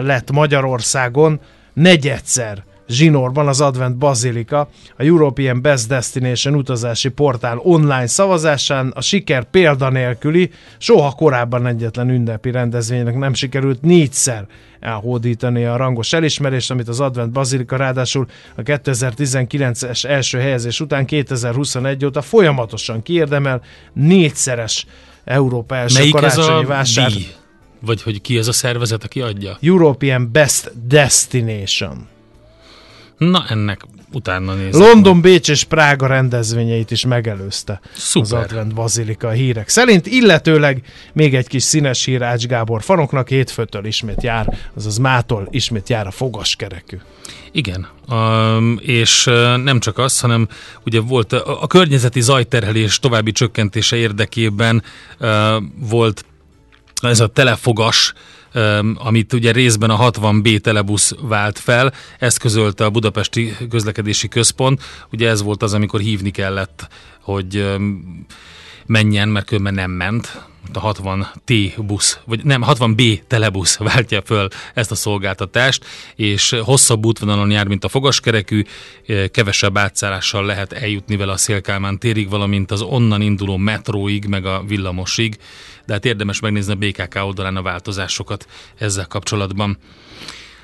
lett Magyarországon, negyedszer zsinórban az Advent Bazilika, a European Best Destination utazási portál online szavazásán a siker példanélküli, soha korábban egyetlen ünnepi rendezvénynek nem sikerült négyszer elhódítani a rangos elismerést, amit az Advent Bazilika ráadásul a 2019-es első helyezés után 2021 óta folyamatosan kiérdemel négyszeres Európa első Melyik karácsonyi vásár. Vagy hogy ki ez a szervezet, aki adja? European Best Destination. Na, ennek utána nézem. London, Bécs és Prága rendezvényeit is megelőzte Szuper. az Advent Bazilika hírek szerint, illetőleg még egy kis színes hír Ács Gábor fanoknak hétfőtől ismét jár, azaz mától ismét jár a fogaskerekű. Igen, um, és uh, nem csak az, hanem ugye volt a, a környezeti zajterhelés további csökkentése érdekében uh, volt ez a telefogas amit ugye részben a 60B telebusz vált fel, ezt közölte a Budapesti Közlekedési Központ, ugye ez volt az, amikor hívni kellett, hogy menjen, mert különben nem ment, a 60T busz, vagy nem, 60B telebusz váltja föl ezt a szolgáltatást, és hosszabb útvonalon jár, mint a fogaskerekű, kevesebb átszállással lehet eljutni vele a Szélkálmán térig, valamint az onnan induló metróig, meg a villamosig, de hát érdemes megnézni a BKK oldalán a változásokat ezzel kapcsolatban.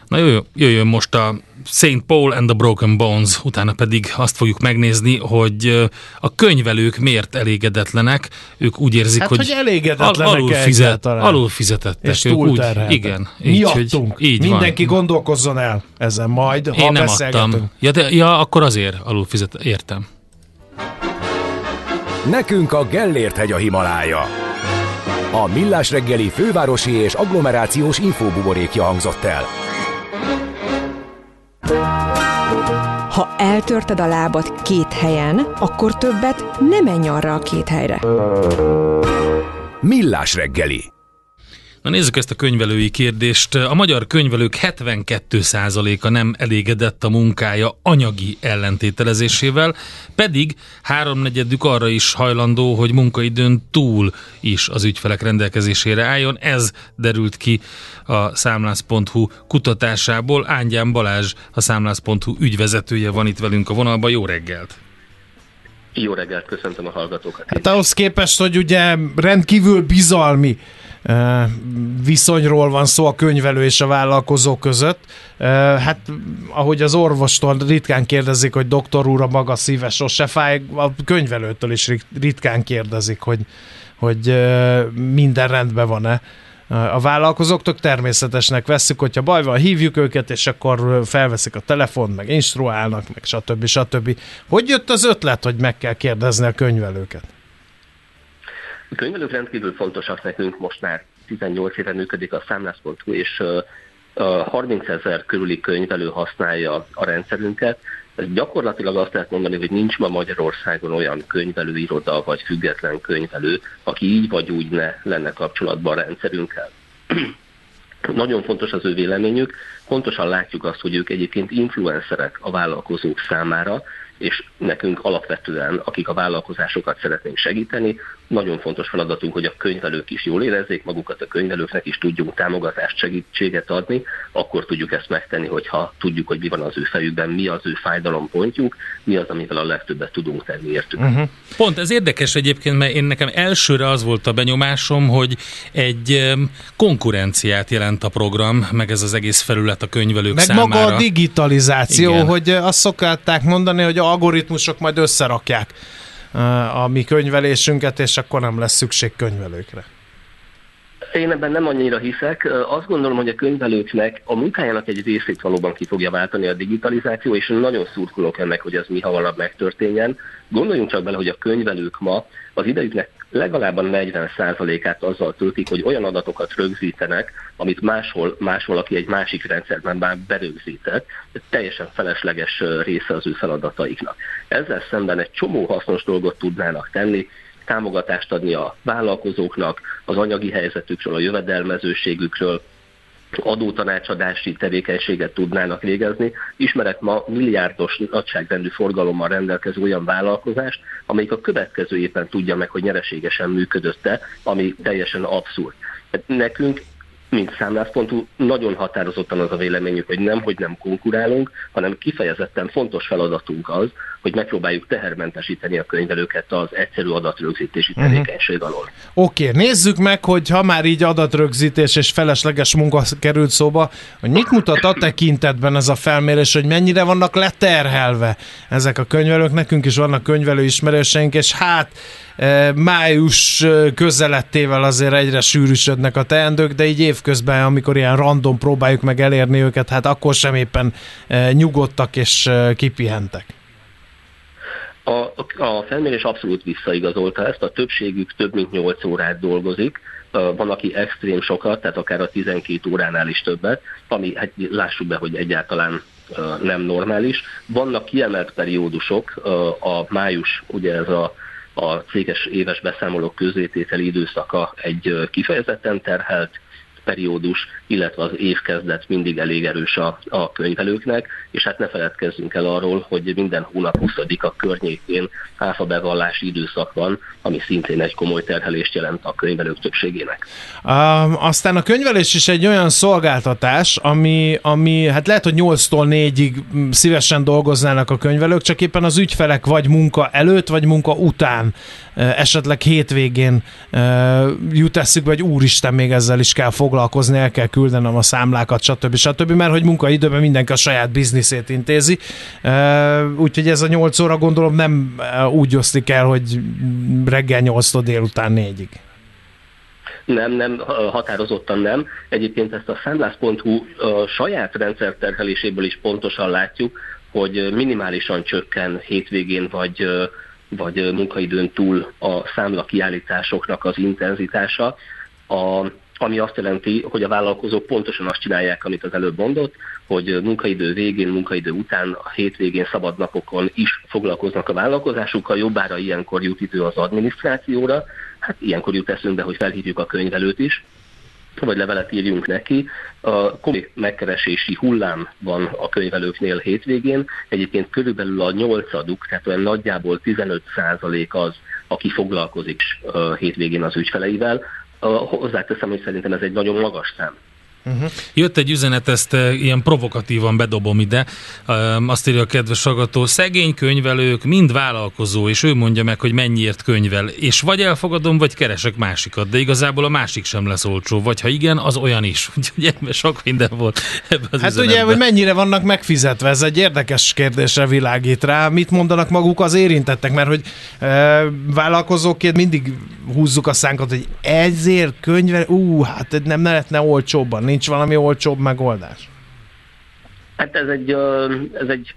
Na jöjjön, jöjjön most a St. Paul and the Broken Bones, utána pedig azt fogjuk megnézni, hogy a könyvelők miért elégedetlenek. Ők úgy érzik, hát, hogy, hogy elégedetlenek alul, fizet, alul fizetettek. És ők úgy, igen. Miattunk. Így, így Mindenki van. gondolkozzon el ezen majd, Én ha nem beszélgetünk. adtam. Ja, de, ja, akkor azért alul fizet, értem. Nekünk a Gellért hegy a Himalája. A Millás reggeli fővárosi és agglomerációs infóbuborékja hangzott el. Ha eltörted a lábad két helyen, akkor többet nem menj arra a két helyre. Millás reggeli. Na nézzük ezt a könyvelői kérdést. A magyar könyvelők 72%-a nem elégedett a munkája anyagi ellentételezésével, pedig háromnegyedük arra is hajlandó, hogy munkaidőn túl is az ügyfelek rendelkezésére álljon. Ez derült ki a számlász.hu kutatásából. Ángyán Balázs, a számlász.hu ügyvezetője van itt velünk a vonalban. Jó reggelt! Jó reggelt, köszöntöm a hallgatókat. Hát ahhoz képest, hogy ugye rendkívül bizalmi viszonyról van szó a könyvelő és a vállalkozó között. Hát, ahogy az orvostól ritkán kérdezik, hogy doktor úr, a maga szíve sose fáj, a könyvelőtől is ritkán kérdezik, hogy, hogy minden rendben van-e a vállalkozóktól, természetesnek vesszük, hogyha baj van, hívjuk őket, és akkor felveszik a telefont, meg instruálnak, meg stb. stb. Hogy jött az ötlet, hogy meg kell kérdezni a könyvelőket? A könyvelők rendkívül fontosak nekünk, most már 18 éve működik a számlász.hu, és 30 ezer körüli könyvelő használja a rendszerünket. Ez gyakorlatilag azt lehet mondani, hogy nincs ma Magyarországon olyan könyvelőiroda vagy független könyvelő, aki így vagy úgy ne lenne kapcsolatban a rendszerünkkel. Nagyon fontos az ő véleményük, pontosan látjuk azt, hogy ők egyébként influencerek a vállalkozók számára, és nekünk alapvetően, akik a vállalkozásokat szeretnénk segíteni, nagyon fontos feladatunk, hogy a könyvelők is jól érezzék magukat, a könyvelőknek is tudjunk támogatást, segítséget adni, akkor tudjuk ezt megtenni, hogyha tudjuk, hogy mi van az ő fejükben, mi az ő fájdalompontjuk, mi az, amivel a legtöbbet tudunk tenni értük. Uh-huh. Pont ez érdekes egyébként, mert én nekem elsőre az volt a benyomásom, hogy egy konkurenciát jelent a program, meg ez az egész felület a könyvelők meg számára. Meg maga a digitalizáció, Igen. hogy azt szokták mondani, hogy a algoritmusok majd összerakják a mi könyvelésünket, és akkor nem lesz szükség könyvelőkre. Én ebben nem annyira hiszek. Azt gondolom, hogy a könyvelőknek a munkájának egy részét valóban ki fogja váltani a digitalizáció, és nagyon szurkolok ennek, hogy ez mi hamarabb megtörténjen. Gondoljunk csak bele, hogy a könyvelők ma az idejüknek legalább a 40%-át azzal töltik, hogy olyan adatokat rögzítenek, amit máshol, máshol aki egy másik rendszerben már berögzített, teljesen felesleges része az ő feladataiknak. Ezzel szemben egy csomó hasznos dolgot tudnának tenni, támogatást adni a vállalkozóknak, az anyagi helyzetükről, a jövedelmezőségükről, adótanácsadási tevékenységet tudnának végezni. Ismerek ma milliárdos nagyságrendű forgalommal rendelkező olyan vállalkozást, amelyik a következő éppen tudja meg, hogy nyereségesen működötte, ami teljesen abszurd. Nekünk mint számlászpontú, nagyon határozottan az a véleményük, hogy nem, hogy nem konkurálunk, hanem kifejezetten fontos feladatunk az, hogy megpróbáljuk tehermentesíteni a könyvelőket az egyszerű adatrögzítési mhm. tevékenység alól. Oké, okay, nézzük meg, hogy ha már így adatrögzítés és felesleges munka került szóba, hogy mit mutat a tekintetben ez a felmérés, hogy mennyire vannak leterhelve ezek a könyvelők, nekünk is vannak könyvelő ismerőseink, és hát e, május e, közelettével azért egyre sűrűsödnek a teendők, de így évközben, amikor ilyen random próbáljuk meg elérni őket, hát akkor sem éppen e, nyugodtak és kipihentek. A, a felmérés abszolút visszaigazolta ezt, a többségük több mint 8 órát dolgozik, van, aki extrém sokat, tehát akár a 12 óránál is többet, ami hát lássuk be, hogy egyáltalán nem normális. Vannak kiemelt periódusok, a május, ugye ez a, a céges éves beszámolók közétételi időszaka egy kifejezetten terhelt periódus, illetve az évkezdet mindig elég erős a, a könyvelőknek, és hát ne feledkezzünk el arról, hogy minden hónap 20 a környékén áfa bevallási időszak van, ami szintén egy komoly terhelést jelent a könyvelők többségének. Um, aztán a könyvelés is egy olyan szolgáltatás, ami, ami hát lehet, hogy 8-tól 4-ig szívesen dolgoznának a könyvelők, csak éppen az ügyfelek vagy munka előtt, vagy munka után esetleg hétvégén jut eszükbe, hogy úristen, még ezzel is kell foglalkozni, el kell küldenem a számlákat, stb. stb. Mert hogy munkaidőben mindenki a saját bizniszét intézi. Úgyhogy ez a 8 óra gondolom nem úgy osztik el, hogy reggel 8-tól délután 4-ig. Nem, nem, határozottan nem. Egyébként ezt a számlász.hu saját rendszerterheléséből is pontosan látjuk, hogy minimálisan csökken hétvégén vagy vagy munkaidőn túl a számla kiállításoknak az intenzitása, a, ami azt jelenti, hogy a vállalkozók pontosan azt csinálják, amit az előbb mondott, hogy munkaidő végén, munkaidő után, a hétvégén, szabadnapokon is foglalkoznak a vállalkozásukkal, jobbára ilyenkor jut idő az adminisztrációra, hát ilyenkor jut eszünkbe, hogy felhívjuk a könyvelőt is, vagy levelet írjunk neki. A komoly megkeresési hullám van a könyvelőknél hétvégén. Egyébként körülbelül a nyolcaduk, tehát olyan nagyjából 15 százalék az, aki foglalkozik hétvégén az ügyfeleivel. Hozzáteszem, hogy szerintem ez egy nagyon magas szám. Uh-huh. Jött egy üzenet, ezt uh, ilyen provokatívan bedobom ide. Azt írja a kedves hallgató, szegény könyvelők, mind vállalkozó, és ő mondja meg, hogy mennyiért könyvel. És vagy elfogadom, vagy keresek másikat, de igazából a másik sem lesz olcsó. Vagy ha igen, az olyan is. Úgyhogy sok minden volt ebben az Hát üzenetben. ugye, hogy mennyire vannak megfizetve, ez egy érdekes kérdésre világít rá. Mit mondanak maguk az érintettek? Mert hogy e, vállalkozóként mindig húzzuk a szánkat, hogy ezért könyve, ú, hát nem lehetne olcsóbban, nincs valami olcsóbb megoldás? Hát ez egy, ez egy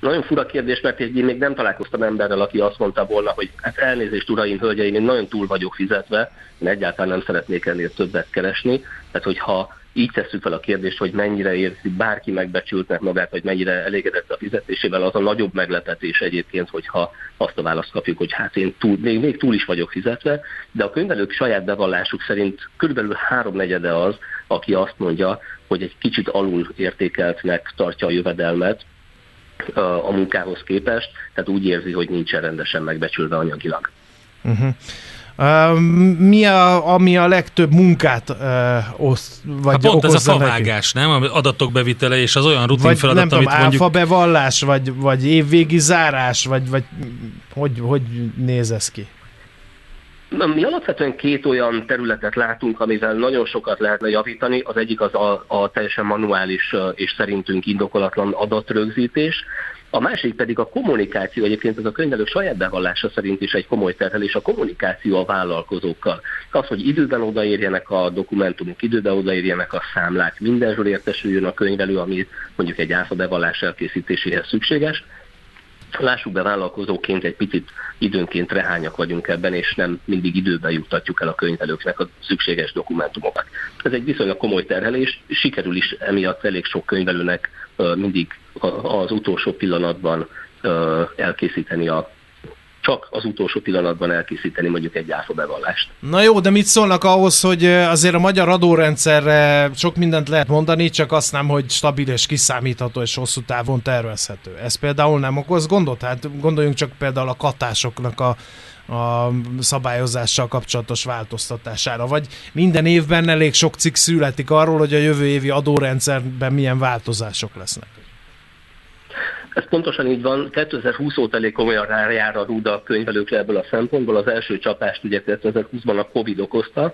nagyon fura kérdés, mert én még nem találkoztam emberrel, aki azt mondta volna, hogy hát elnézést, uraim, hölgyeim, én nagyon túl vagyok fizetve, én egyáltalán nem szeretnék ennél többet keresni. Tehát, hogyha így tesszük fel a kérdést, hogy mennyire érzi bárki megbecsültnek magát, vagy mennyire elégedett a fizetésével, az a nagyobb meglepetés egyébként, hogyha azt a választ kapjuk, hogy hát én túl, még, még túl is vagyok fizetve, de a könyvelők saját bevallásuk szerint körülbelül háromnegyede az, aki azt mondja, hogy egy kicsit alul értékeltnek tartja a jövedelmet a munkához képest, tehát úgy érzi, hogy nincsen rendesen megbecsülve anyagilag. Uh-huh. Mi a, ami a legtöbb munkát uh, osz, vagy hát pont ez a favágás, neki? nem? Adatok bevitele, és az olyan rutin vagy feladat, nem amit tudom, mondjuk... bevallás, vagy, vagy évvégi zárás, vagy, vagy hogy, hogy néz ez ki? Mi alapvetően két olyan területet látunk, amivel nagyon sokat lehetne javítani. Az egyik az a, a teljesen manuális és szerintünk indokolatlan adatrögzítés. A másik pedig a kommunikáció, egyébként ez a könyvelők saját bevallása szerint is egy komoly terhelés, a kommunikáció a vállalkozókkal. Az, hogy időben odaérjenek a dokumentumok, időben odaérjenek a számlák, mindenről értesüljön a könyvelő, ami mondjuk egy áfa bevallás elkészítéséhez szükséges, Lássuk be, vállalkozóként egy picit időnként rehányak vagyunk ebben, és nem mindig időben juttatjuk el a könyvelőknek a szükséges dokumentumokat. Ez egy viszonylag komoly terhelés, sikerül is emiatt elég sok könyvelőnek mindig az utolsó pillanatban elkészíteni a csak az utolsó pillanatban elkészíteni mondjuk egy bevallást. Na jó, de mit szólnak ahhoz, hogy azért a magyar adórendszerre sok mindent lehet mondani, csak azt nem, hogy stabil és kiszámítható és hosszú távon tervezhető. Ez például nem okoz gondot? Hát gondoljunk csak például a katásoknak a, a szabályozással kapcsolatos változtatására, vagy minden évben elég sok cikk születik arról, hogy a jövő évi adórendszerben milyen változások lesznek. Ez pontosan így van. 2020 óta elég komolyan rájár a rúda a könyvelőkre ebből a szempontból. Az első csapást ugye 2020-ban a Covid okozta,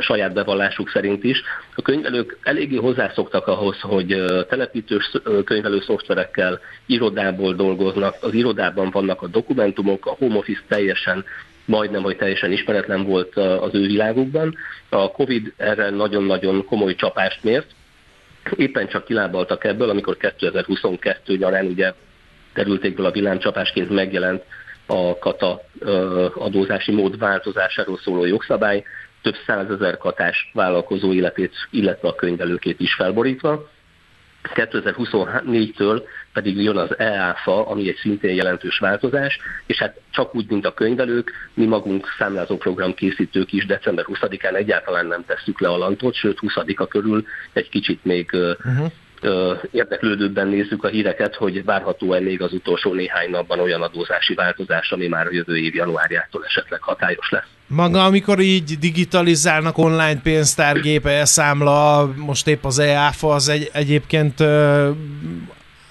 saját bevallásuk szerint is. A könyvelők eléggé hozzászoktak ahhoz, hogy telepítős könyvelő szoftverekkel irodából dolgoznak, az irodában vannak a dokumentumok, a home office teljesen majdnem, hogy teljesen ismeretlen volt az ő világukban. A Covid erre nagyon-nagyon komoly csapást mért, éppen csak kilábaltak ebből, amikor 2022 nyarán ugye terültékből a villámcsapásként megjelent a kata adózási mód változásáról szóló jogszabály, több százezer katás vállalkozó életét, illetve a könyvelőkét is felborítva. 2024-től pedig jön az EÁFA, ami egy szintén jelentős változás, és hát csak úgy, mint a könyvelők, mi magunk számlázóprogram készítők is december 20-án egyáltalán nem tesszük le a lantot, sőt 20-a körül egy kicsit még uh-huh érdeklődőbben nézzük a híreket, hogy várható-e még az utolsó néhány napban olyan adózási változás, ami már a jövő év januárjától esetleg hatályos lesz. Maga, amikor így digitalizálnak online pénztárgép, elszámla, most épp az EAFA, az egy, egyébként ö,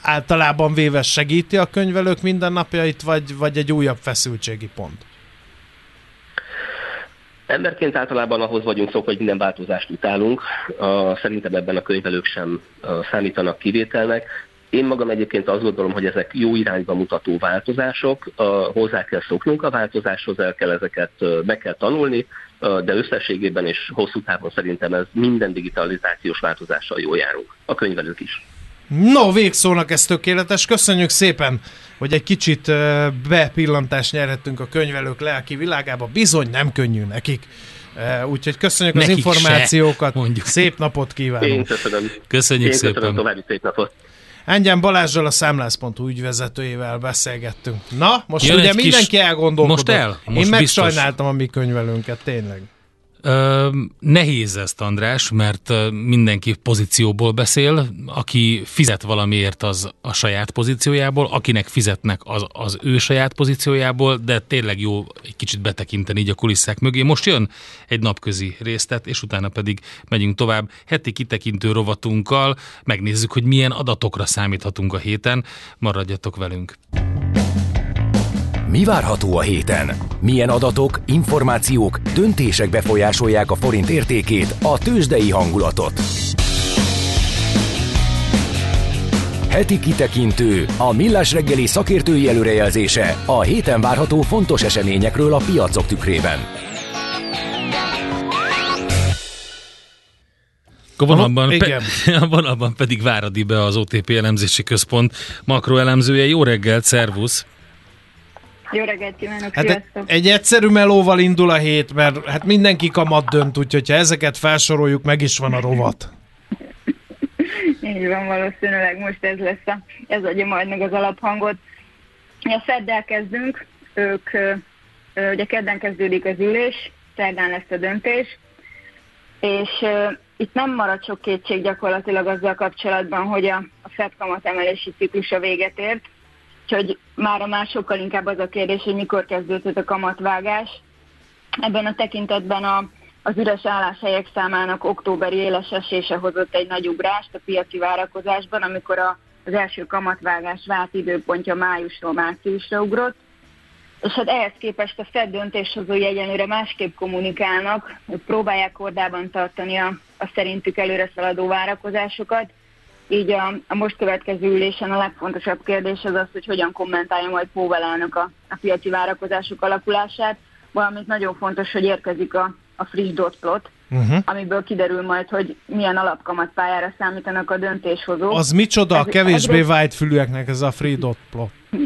általában véve segíti a könyvelők mindennapjait, vagy, vagy egy újabb feszültségi pont? Emberként általában ahhoz vagyunk szokva, hogy minden változást utálunk. Szerintem ebben a könyvelők sem számítanak kivételnek. Én magam egyébként azt gondolom, hogy ezek jó irányba mutató változások, hozzá kell szoknunk a változáshoz, el kell ezeket meg kell tanulni, de összességében és hosszú távon szerintem ez minden digitalizációs változással jó járunk. A könyvelők is. No, végszónak ez tökéletes. Köszönjük szépen, hogy egy kicsit bepillantást nyerhettünk a könyvelők lelki világába. Bizony nem könnyű nekik. Úgyhogy köszönjük Nekik az információkat. Se, mondjuk. Szép napot kívánunk. Én köszönöm. Köszönjük Én szépen. Köszönöm további szép napot. Engyen Balázsral a Számlász.hu ügyvezetőjével beszélgettünk. Na, most Jön ugye mindenki kis... elgondolkodott. Most el? Most Én megsajnáltam a mi könyvelőnket, tényleg. Nehéz ezt, András, mert mindenki pozícióból beszél, aki fizet valamiért az a saját pozíciójából, akinek fizetnek az, az ő saját pozíciójából, de tényleg jó egy kicsit betekinteni így a kulisszák mögé. Most jön egy napközi résztet, és utána pedig megyünk tovább heti kitekintő rovatunkkal, megnézzük, hogy milyen adatokra számíthatunk a héten. Maradjatok velünk! Mi várható a héten? Milyen adatok, információk, döntések befolyásolják a forint értékét, a tőzsdei hangulatot? Heti kitekintő, a millás reggeli szakértői előrejelzése a héten várható fontos eseményekről a piacok tükrében. A vonalban, Aha, pe- a vonalban pedig Váradi be az OTP elemzési központ makroelemzője. Jó reggelt, szervusz! Jó reggelt kívánok, Hát sziasztok! egy egyszerű melóval indul a hét, mert hát mindenki kamat dönt, úgyhogy ha ezeket felsoroljuk, meg is van a rovat. Így van, valószínűleg most ez lesz a, ez adja majd meg az alaphangot. A Feddel kezdünk, ők, ugye kedden kezdődik az ülés, szerdán lesz a döntés, és itt nem marad sok kétség gyakorlatilag azzal kapcsolatban, hogy a, a Fed kamat emelési ciklusa véget ért, úgyhogy már a másokkal inkább az a kérdés, hogy mikor kezdődött a kamatvágás. Ebben a tekintetben a, az üres álláshelyek számának októberi éles esése hozott egy nagy ugrást a piaci várakozásban, amikor a, az első kamatvágás vált időpontja májusról márciusra ugrott. És hát ehhez képest a Fed döntéshozói egyenlőre másképp kommunikálnak, ők próbálják kordában tartani a, a szerintük előre szaladó várakozásokat, így a, a most következő ülésen a legfontosabb kérdés az az, hogy hogyan kommentálja majd Powell elnök a, a piaci várakozások alakulását, valamint nagyon fontos, hogy érkezik a, a friss dot plot, uh-huh. amiből kiderül majd, hogy milyen alapkamatpályára számítanak a döntéshozók. Az micsoda Ez- kevésbé egyrészt- vágyfülűeknek ez a free dot plot.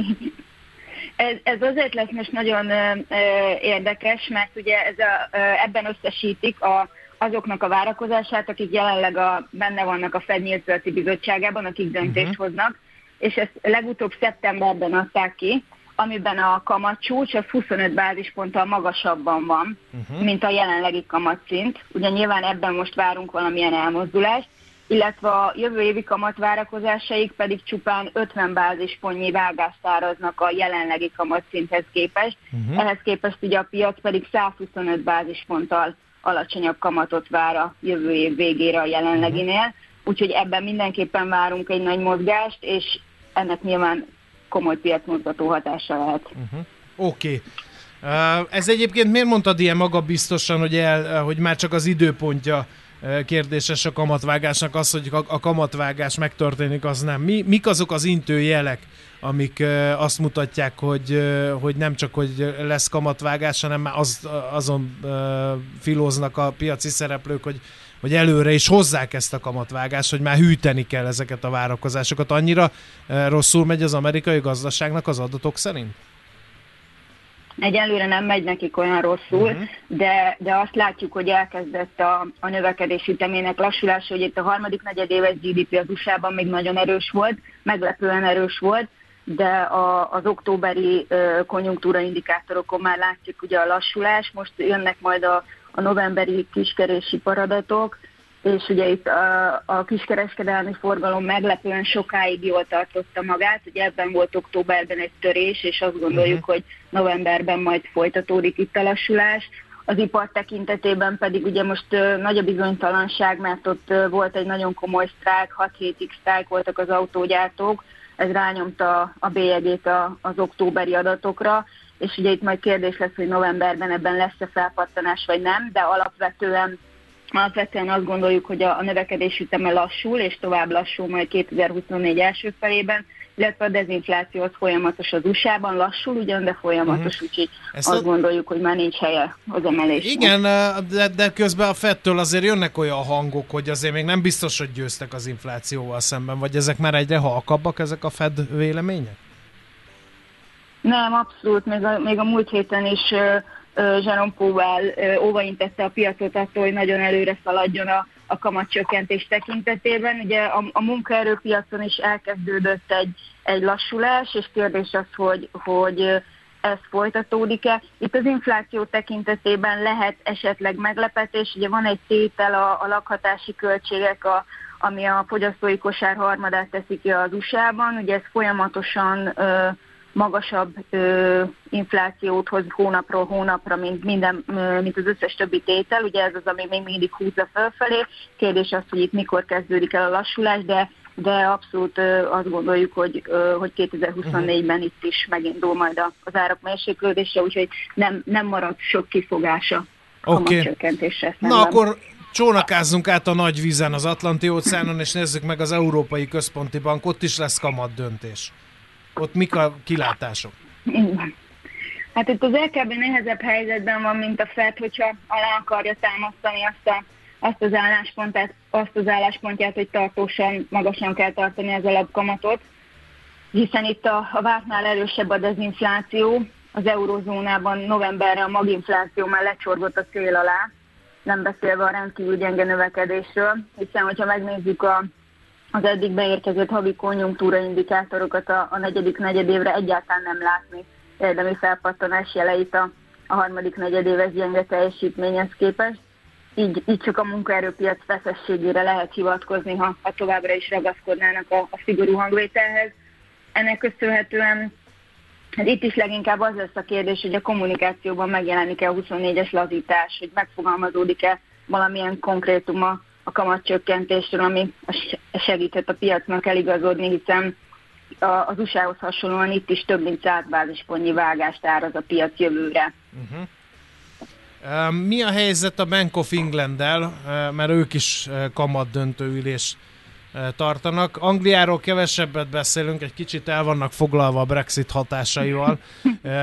Ez, ez azért lesz most nagyon ö, ö, érdekes, mert ugye ez a, ö, ebben összesítik a, azoknak a várakozását, akik jelenleg a, benne vannak a Fed Nyílt Piaci Bizottságában, akik döntést uh-huh. hoznak, és ezt legutóbb szeptemberben adták ki, amiben a kamatcsúcs az 25 bázisponttal magasabban van, uh-huh. mint a jelenlegi kamatszint. Ugye nyilván ebben most várunk valamilyen elmozdulást, illetve a jövő évi kamatvárakozásaik pedig csupán 50 bázispontnyi vágást áraznak a jelenlegi kamatszinthez képest. Uh-huh. Ehhez képest ugye a piac pedig 125 bázisponttal alacsonyabb kamatot vár a jövő év végére a jelenleginél. Úgyhogy ebben mindenképpen várunk egy nagy mozgást, és ennek nyilván komoly piacmozgató hatása lehet. Oké. Okay. Ez egyébként miért mondtad ilyen magabiztosan, hogy, el, hogy már csak az időpontja kérdéses a kamatvágásnak, az, hogy a- kamatvágás megtörténik, az nem. Mi, mik azok az intő jelek, amik azt mutatják, hogy, hogy nem csak, hogy lesz kamatvágás, hanem már az, azon filóznak a piaci szereplők, hogy, hogy előre is hozzák ezt a kamatvágást, hogy már hűteni kell ezeket a várakozásokat. Annyira rosszul megy az amerikai gazdaságnak az adatok szerint? Egyelőre nem megy nekik olyan rosszul, uh-huh. de, de azt látjuk, hogy elkezdett a, a növekedés ütemének lassulása, hogy itt a harmadik negyedéves GDP az USA-ban még nagyon erős volt, meglepően erős volt, de a, az októberi ö, konjunktúraindikátorokon már látszik ugye a lassulás, most jönnek majd a, a novemberi kiskerési paradatok, és ugye itt a, a kiskereskedelmi forgalom meglepően sokáig jól tartotta magát, ugye ebben volt októberben egy törés, és azt gondoljuk, uh-huh. hogy novemberben majd folytatódik itt a lassulás. Az ipar tekintetében pedig ugye most ö, nagy a bizonytalanság, mert ott ö, volt egy nagyon komoly sztrájk, 6 hétig sztrájk voltak az autógyártók, ez rányomta a bélyegét a, az októberi adatokra, és ugye itt majd kérdés lesz, hogy novemberben ebben lesz-e felpattanás vagy nem, de alapvetően Alapvetően azt gondoljuk, hogy a, a növekedés üteme lassul, és tovább lassul majd 2024 első felében, illetve a dezinfláció az folyamatos az USA-ban, lassul ugyan, de folyamatos, uh-huh. úgyhogy Ezt azt a- gondoljuk, hogy már nincs helye az emelésnek. Igen, de, de közben a Fettől azért jönnek olyan hangok, hogy azért még nem biztos, hogy győztek az inflációval szemben, vagy ezek már egyre halkabbak, ezek a Fed vélemények? Nem, abszolút. Még a, még a múlt héten is ö, Jerome Powell óvaintette a piacot attól, hogy nagyon előre szaladjon a, a kamatcsökkentés tekintetében. Ugye a, a munkaerőpiacon is elkezdődött egy, egy lassulás, és kérdés az, hogy, hogy ez folytatódik-e. Itt az infláció tekintetében lehet esetleg meglepetés. Ugye van egy tétel a, a lakhatási költségek, a, ami a fogyasztói kosár harmadát teszi ki az USA-ban. Ugye ez folyamatosan ö, magasabb ö, inflációt hoz hónapról hónapra, mint, minden, ö, mint az összes többi tétel. Ugye ez az, ami még mindig húzza fölfelé. Kérdés az, hogy itt mikor kezdődik el a lassulás, de de abszolút ö, azt gondoljuk, hogy, ö, hogy 2024-ben itt is megindul majd az árak mérséklődése, úgyhogy nem, nem marad sok kifogása a Oké. kamatcsökkentésre Na akkor csónakázzunk át a nagy vízen az Atlanti óceánon, és nézzük meg az Európai Központi Bank, ott is lesz kamat döntés. Ott mik a kilátások? Igen. Hát itt az LKB nehezebb helyzetben van, mint a Fed, hogyha alá akarja támasztani azt a, azt az álláspontját, azt az álláspontját hogy tartósan, magasan kell tartani az alapkamatot, hiszen itt a, a vártnál erősebb a dezinfláció, az eurozónában novemberre a maginfláció már lecsorgott a cél alá, nem beszélve a rendkívül gyenge növekedésről, hiszen hogyha megnézzük a, az eddig beérkezett havi konjunktúraindikátorokat a, a negyedik negyedévre egyáltalán nem látni érdemi felpattanás jeleit a, a harmadik negyedéves gyenge teljesítményhez képest. Így, így csak a munkaerőpiac feszességére lehet hivatkozni, ha, ha továbbra is ragaszkodnának a, a szigorú hangvételhez. Ennek köszönhetően Hát itt is leginkább az lesz a kérdés, hogy a kommunikációban megjelenik-e a 24-es lazítás, hogy megfogalmazódik-e valamilyen konkrétuma a kamatcsökkentésről, ami segíthet a piacnak eligazodni, hiszen az USA-hoz hasonlóan itt is több mint 100 bázispontnyi vágást áraz a piac jövőre. Uh-huh. Mi a helyzet a Bank of England-del, mert ők is kamat döntőülést tartanak. Angliáról kevesebbet beszélünk, egy kicsit el vannak foglalva a Brexit hatásaival.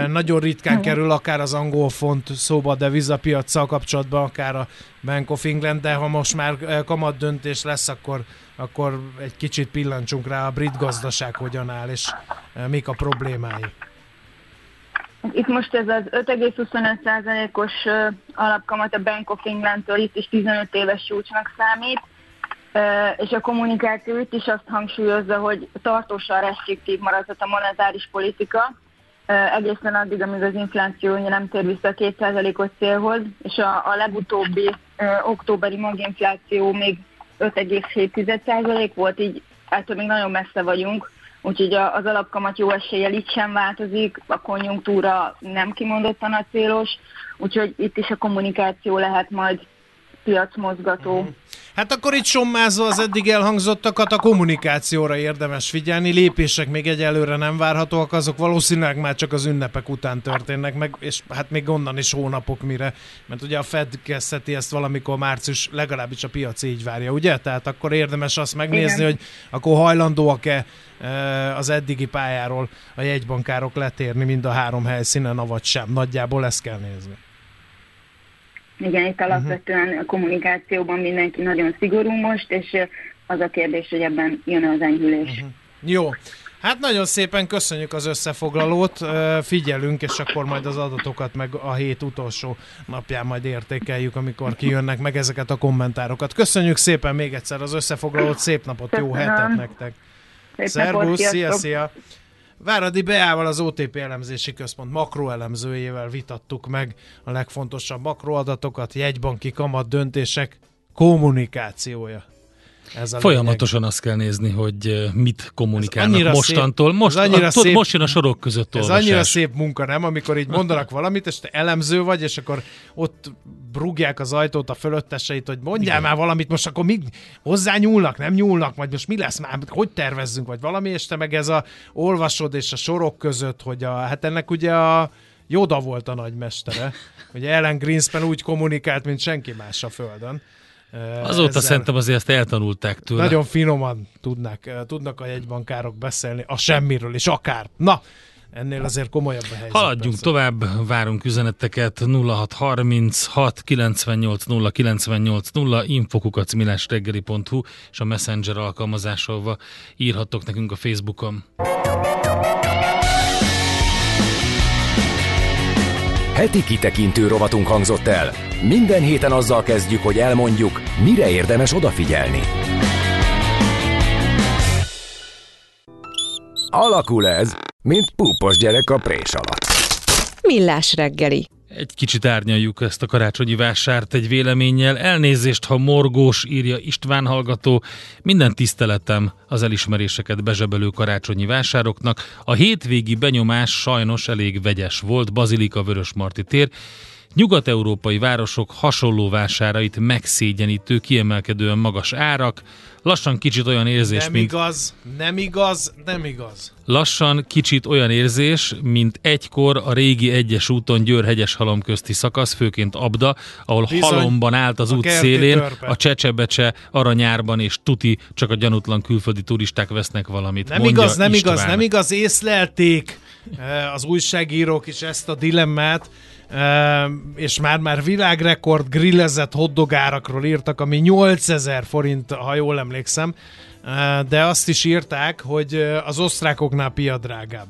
Nagyon ritkán kerül akár az angol font szóba a devizapiacsal kapcsolatban, akár a Bank of England, de ha most már kamat döntés lesz, akkor, akkor egy kicsit pillancsunk rá a brit gazdaság hogyan áll, és mik a problémái. Itt most ez az 5,25%-os alapkamat a Bank of England-től itt is 15 éves csúcsnak számít és a kommunikáció itt is azt hangsúlyozza, hogy tartósan restriktív maradhat a monetáris politika, egészen addig, amíg az infláció nem tér vissza a 2%-os célhoz, és a, a legutóbbi októberi maginfláció még 5,7% volt, így ettől még nagyon messze vagyunk, úgyhogy az alapkamat jó eséllyel itt sem változik, a konjunktúra nem kimondottan a célos, úgyhogy itt is a kommunikáció lehet majd piacmozgató. Mm. Hát akkor itt sommázva az eddig elhangzottakat a kommunikációra érdemes figyelni, lépések még egyelőre nem várhatóak, azok valószínűleg már csak az ünnepek után történnek meg, és hát még onnan is hónapok mire, mert ugye a Fed kezdheti ezt valamikor március, legalábbis a piac így várja, ugye? Tehát akkor érdemes azt megnézni, Igen. hogy akkor hajlandóak-e e, az eddigi pályáról a jegybankárok letérni mind a három helyszínen, avagy sem. Nagyjából ezt kell nézni. Igen, itt alapvetően a kommunikációban mindenki nagyon szigorú most, és az a kérdés, hogy ebben jön az enyhülés. Uh-huh. Jó. Hát nagyon szépen köszönjük az összefoglalót, figyelünk, és akkor majd az adatokat meg a hét utolsó napján majd értékeljük, amikor kijönnek meg ezeket a kommentárokat. Köszönjük szépen még egyszer az összefoglalót, szép napot, Köszönöm. jó hetet nektek! Szervusz, szia, szia! Váradi Beával az OTP elemzési központ makroelemzőjével vitattuk meg a legfontosabb makroadatokat, jegybanki kamat döntések kommunikációja. Ez a Folyamatosan lényeg. azt kell nézni, hogy mit kommunikálnak mostantól. Szép, most, annyira a, szép, most jön a sorok között olvasás. Ez annyira szép munka, nem? Amikor így mondanak valamit, és te elemző vagy, és akkor ott brugják az ajtót a fölötteseit, hogy mondjál Igen. már valamit, most akkor mi hozzá nyúlnak, nem nyúlnak, vagy most mi lesz már, hogy tervezzünk, vagy valami, és te meg ez a olvasod és a sorok között, hogy a, hát ennek ugye a Joda volt a nagymestere, hogy Ellen Greenspan úgy kommunikált, mint senki más a földön. Azóta ezzel szerintem azért ezt eltanulták tőle. Nagyon finoman tudnak, tudnak a jegybankárok beszélni a semmiről is, akár. Na, ennél azért komolyabb a helyzet. Haladjunk persze. tovább, várunk üzeneteket 0636 98 0 98 0 infokukacmilásreggeli.hu és a Messenger alkalmazásával írhattok nekünk a Facebookon. Heti kitekintő rovatunk hangzott el. Minden héten azzal kezdjük, hogy elmondjuk, mire érdemes odafigyelni. Alakul ez, mint púpos gyerek a prés alatt. Millás reggeli. Egy kicsit árnyaljuk ezt a karácsonyi vásárt egy véleménnyel. Elnézést, ha morgós, írja István hallgató. Minden tiszteletem az elismeréseket bezsebelő karácsonyi vásároknak. A hétvégi benyomás sajnos elég vegyes volt. Bazilika Vörösmarty tér Nyugat-európai városok hasonló vásárait megszégyenítő, kiemelkedően magas árak, lassan kicsit olyan érzés, nem mint... Nem igaz, nem igaz, nem igaz. Lassan kicsit olyan érzés, mint egykor a régi egyes úton Győr-hegyes halom közti szakasz, főként Abda, ahol Bizony, halomban állt az út szélén, törpe. a csecsebecse aranyárban és tuti, csak a gyanútlan külföldi turisták vesznek valamit. Nem igaz, nem István. igaz, nem igaz, észlelték eh, az újságírók is ezt a dilemmát, és már-már világrekord grillezett hotdogárakról írtak, ami 8000 forint, ha jól emlékszem, de azt is írták, hogy az osztrákoknál pia drágább.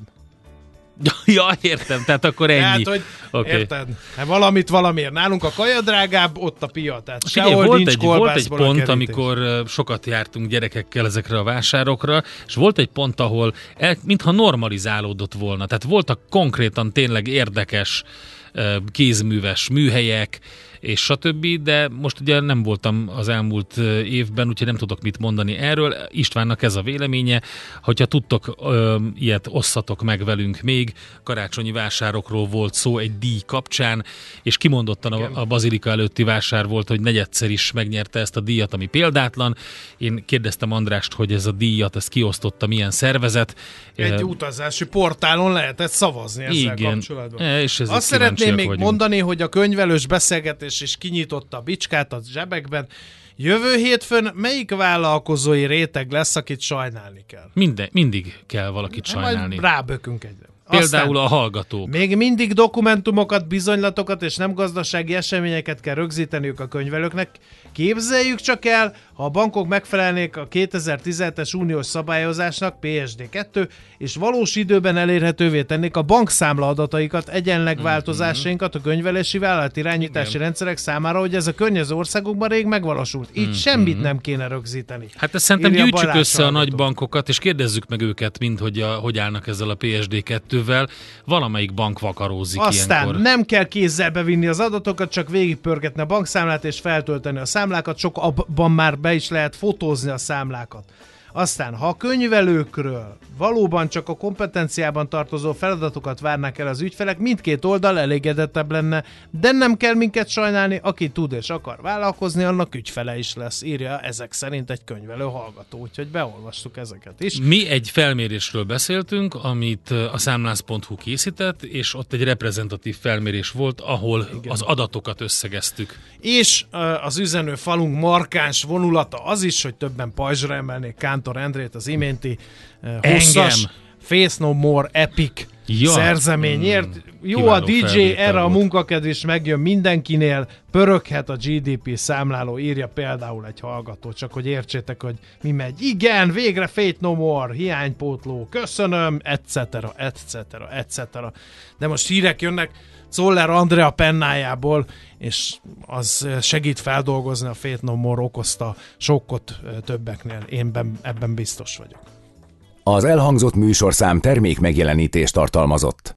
Ja, értem, tehát akkor ennyi. Tehát, hogy okay. érted? Hát valamit valamiért. Nálunk a kaja drágább, ott a pia. Tehát Figyelj, volt, nincs egy, volt egy pont, amikor sokat jártunk gyerekekkel ezekre a vásárokra, és volt egy pont, ahol el, mintha normalizálódott volna. Tehát voltak konkrétan tényleg érdekes kézműves műhelyek, és stb., de most ugye nem voltam az elmúlt évben, úgyhogy nem tudok mit mondani erről. Istvánnak ez a véleménye, hogyha tudtok ö, ilyet, osszatok meg velünk még. Karácsonyi vásárokról volt szó egy díj kapcsán, és kimondottan a, a Bazilika előtti vásár volt, hogy negyedszer is megnyerte ezt a díjat, ami példátlan. Én kérdeztem Andrást, hogy ez a díjat, ezt kiosztotta milyen szervezet. Egy uh, utazási portálon lehetett szavazni ezzel igen, kapcsolatban. E, és Azt szeretném még vagyunk. mondani, hogy a könyvelős beszélgetés és, és kinyitotta a bicskát a zsebekben. Jövő hétfőn melyik vállalkozói réteg lesz, akit sajnálni kell? Minden, mindig kell valakit sajnálni. Majd rábökünk egyre. Például Aztán a hallgatók. Még mindig dokumentumokat, bizonylatokat és nem gazdasági eseményeket kell rögzíteniük a könyvelőknek. Képzeljük csak el, ha a bankok megfelelnék a 2017-es uniós szabályozásnak, PSD2, és valós időben elérhetővé tennék a bankszámla adataikat, egyenleg mhm. változásainkat a könyvelési vállalat irányítási Igen. rendszerek számára, hogy ez a környező országokban rég megvalósult. Így mm-hmm. semmit nem kéne rögzíteni. Hát ezt szerintem gyűjtsük össze a nagy bankokat, és kérdezzük meg őket, mint hogy, a, hogy állnak ezzel a PSD2-vel. Valamelyik bank vakarózik Aztán ilyenkor. nem kell kézzel bevinni az adatokat, csak végigpörgetni a bankszámlát és feltölteni a számlákat, sok abban már be is lehet fotózni a számlákat. Aztán, ha a könyvelőkről valóban csak a kompetenciában tartozó feladatokat várnak el az ügyfelek, mindkét oldal elégedettebb lenne, de nem kell minket sajnálni, aki tud és akar vállalkozni, annak ügyfele is lesz, írja ezek szerint egy könyvelő hallgató, úgyhogy beolvastuk ezeket is. Mi egy felmérésről beszéltünk, amit a számlász.hu készített, és ott egy reprezentatív felmérés volt, ahol Igen. az adatokat összegeztük. És az üzenő falunk markáns vonulata az is, hogy többen pajzsra emelnék Kántor Endrét az iménti hosszas Face No More Epic ja. szerzeményért. Mm, Jó a DJ, erre a munkakedv is megjön mindenkinél, pöröghet a GDP számláló, írja például egy hallgató, csak hogy értsétek, hogy mi megy. Igen, végre Fate No More, hiánypótló, köszönöm, etc., etc., etc. De most hírek jönnek, Zoller Andrea pennájából, és az segít feldolgozni a Fate No More okozta sokkot többeknél. Én ebben biztos vagyok. Az elhangzott műsorszám termék megjelenítést tartalmazott.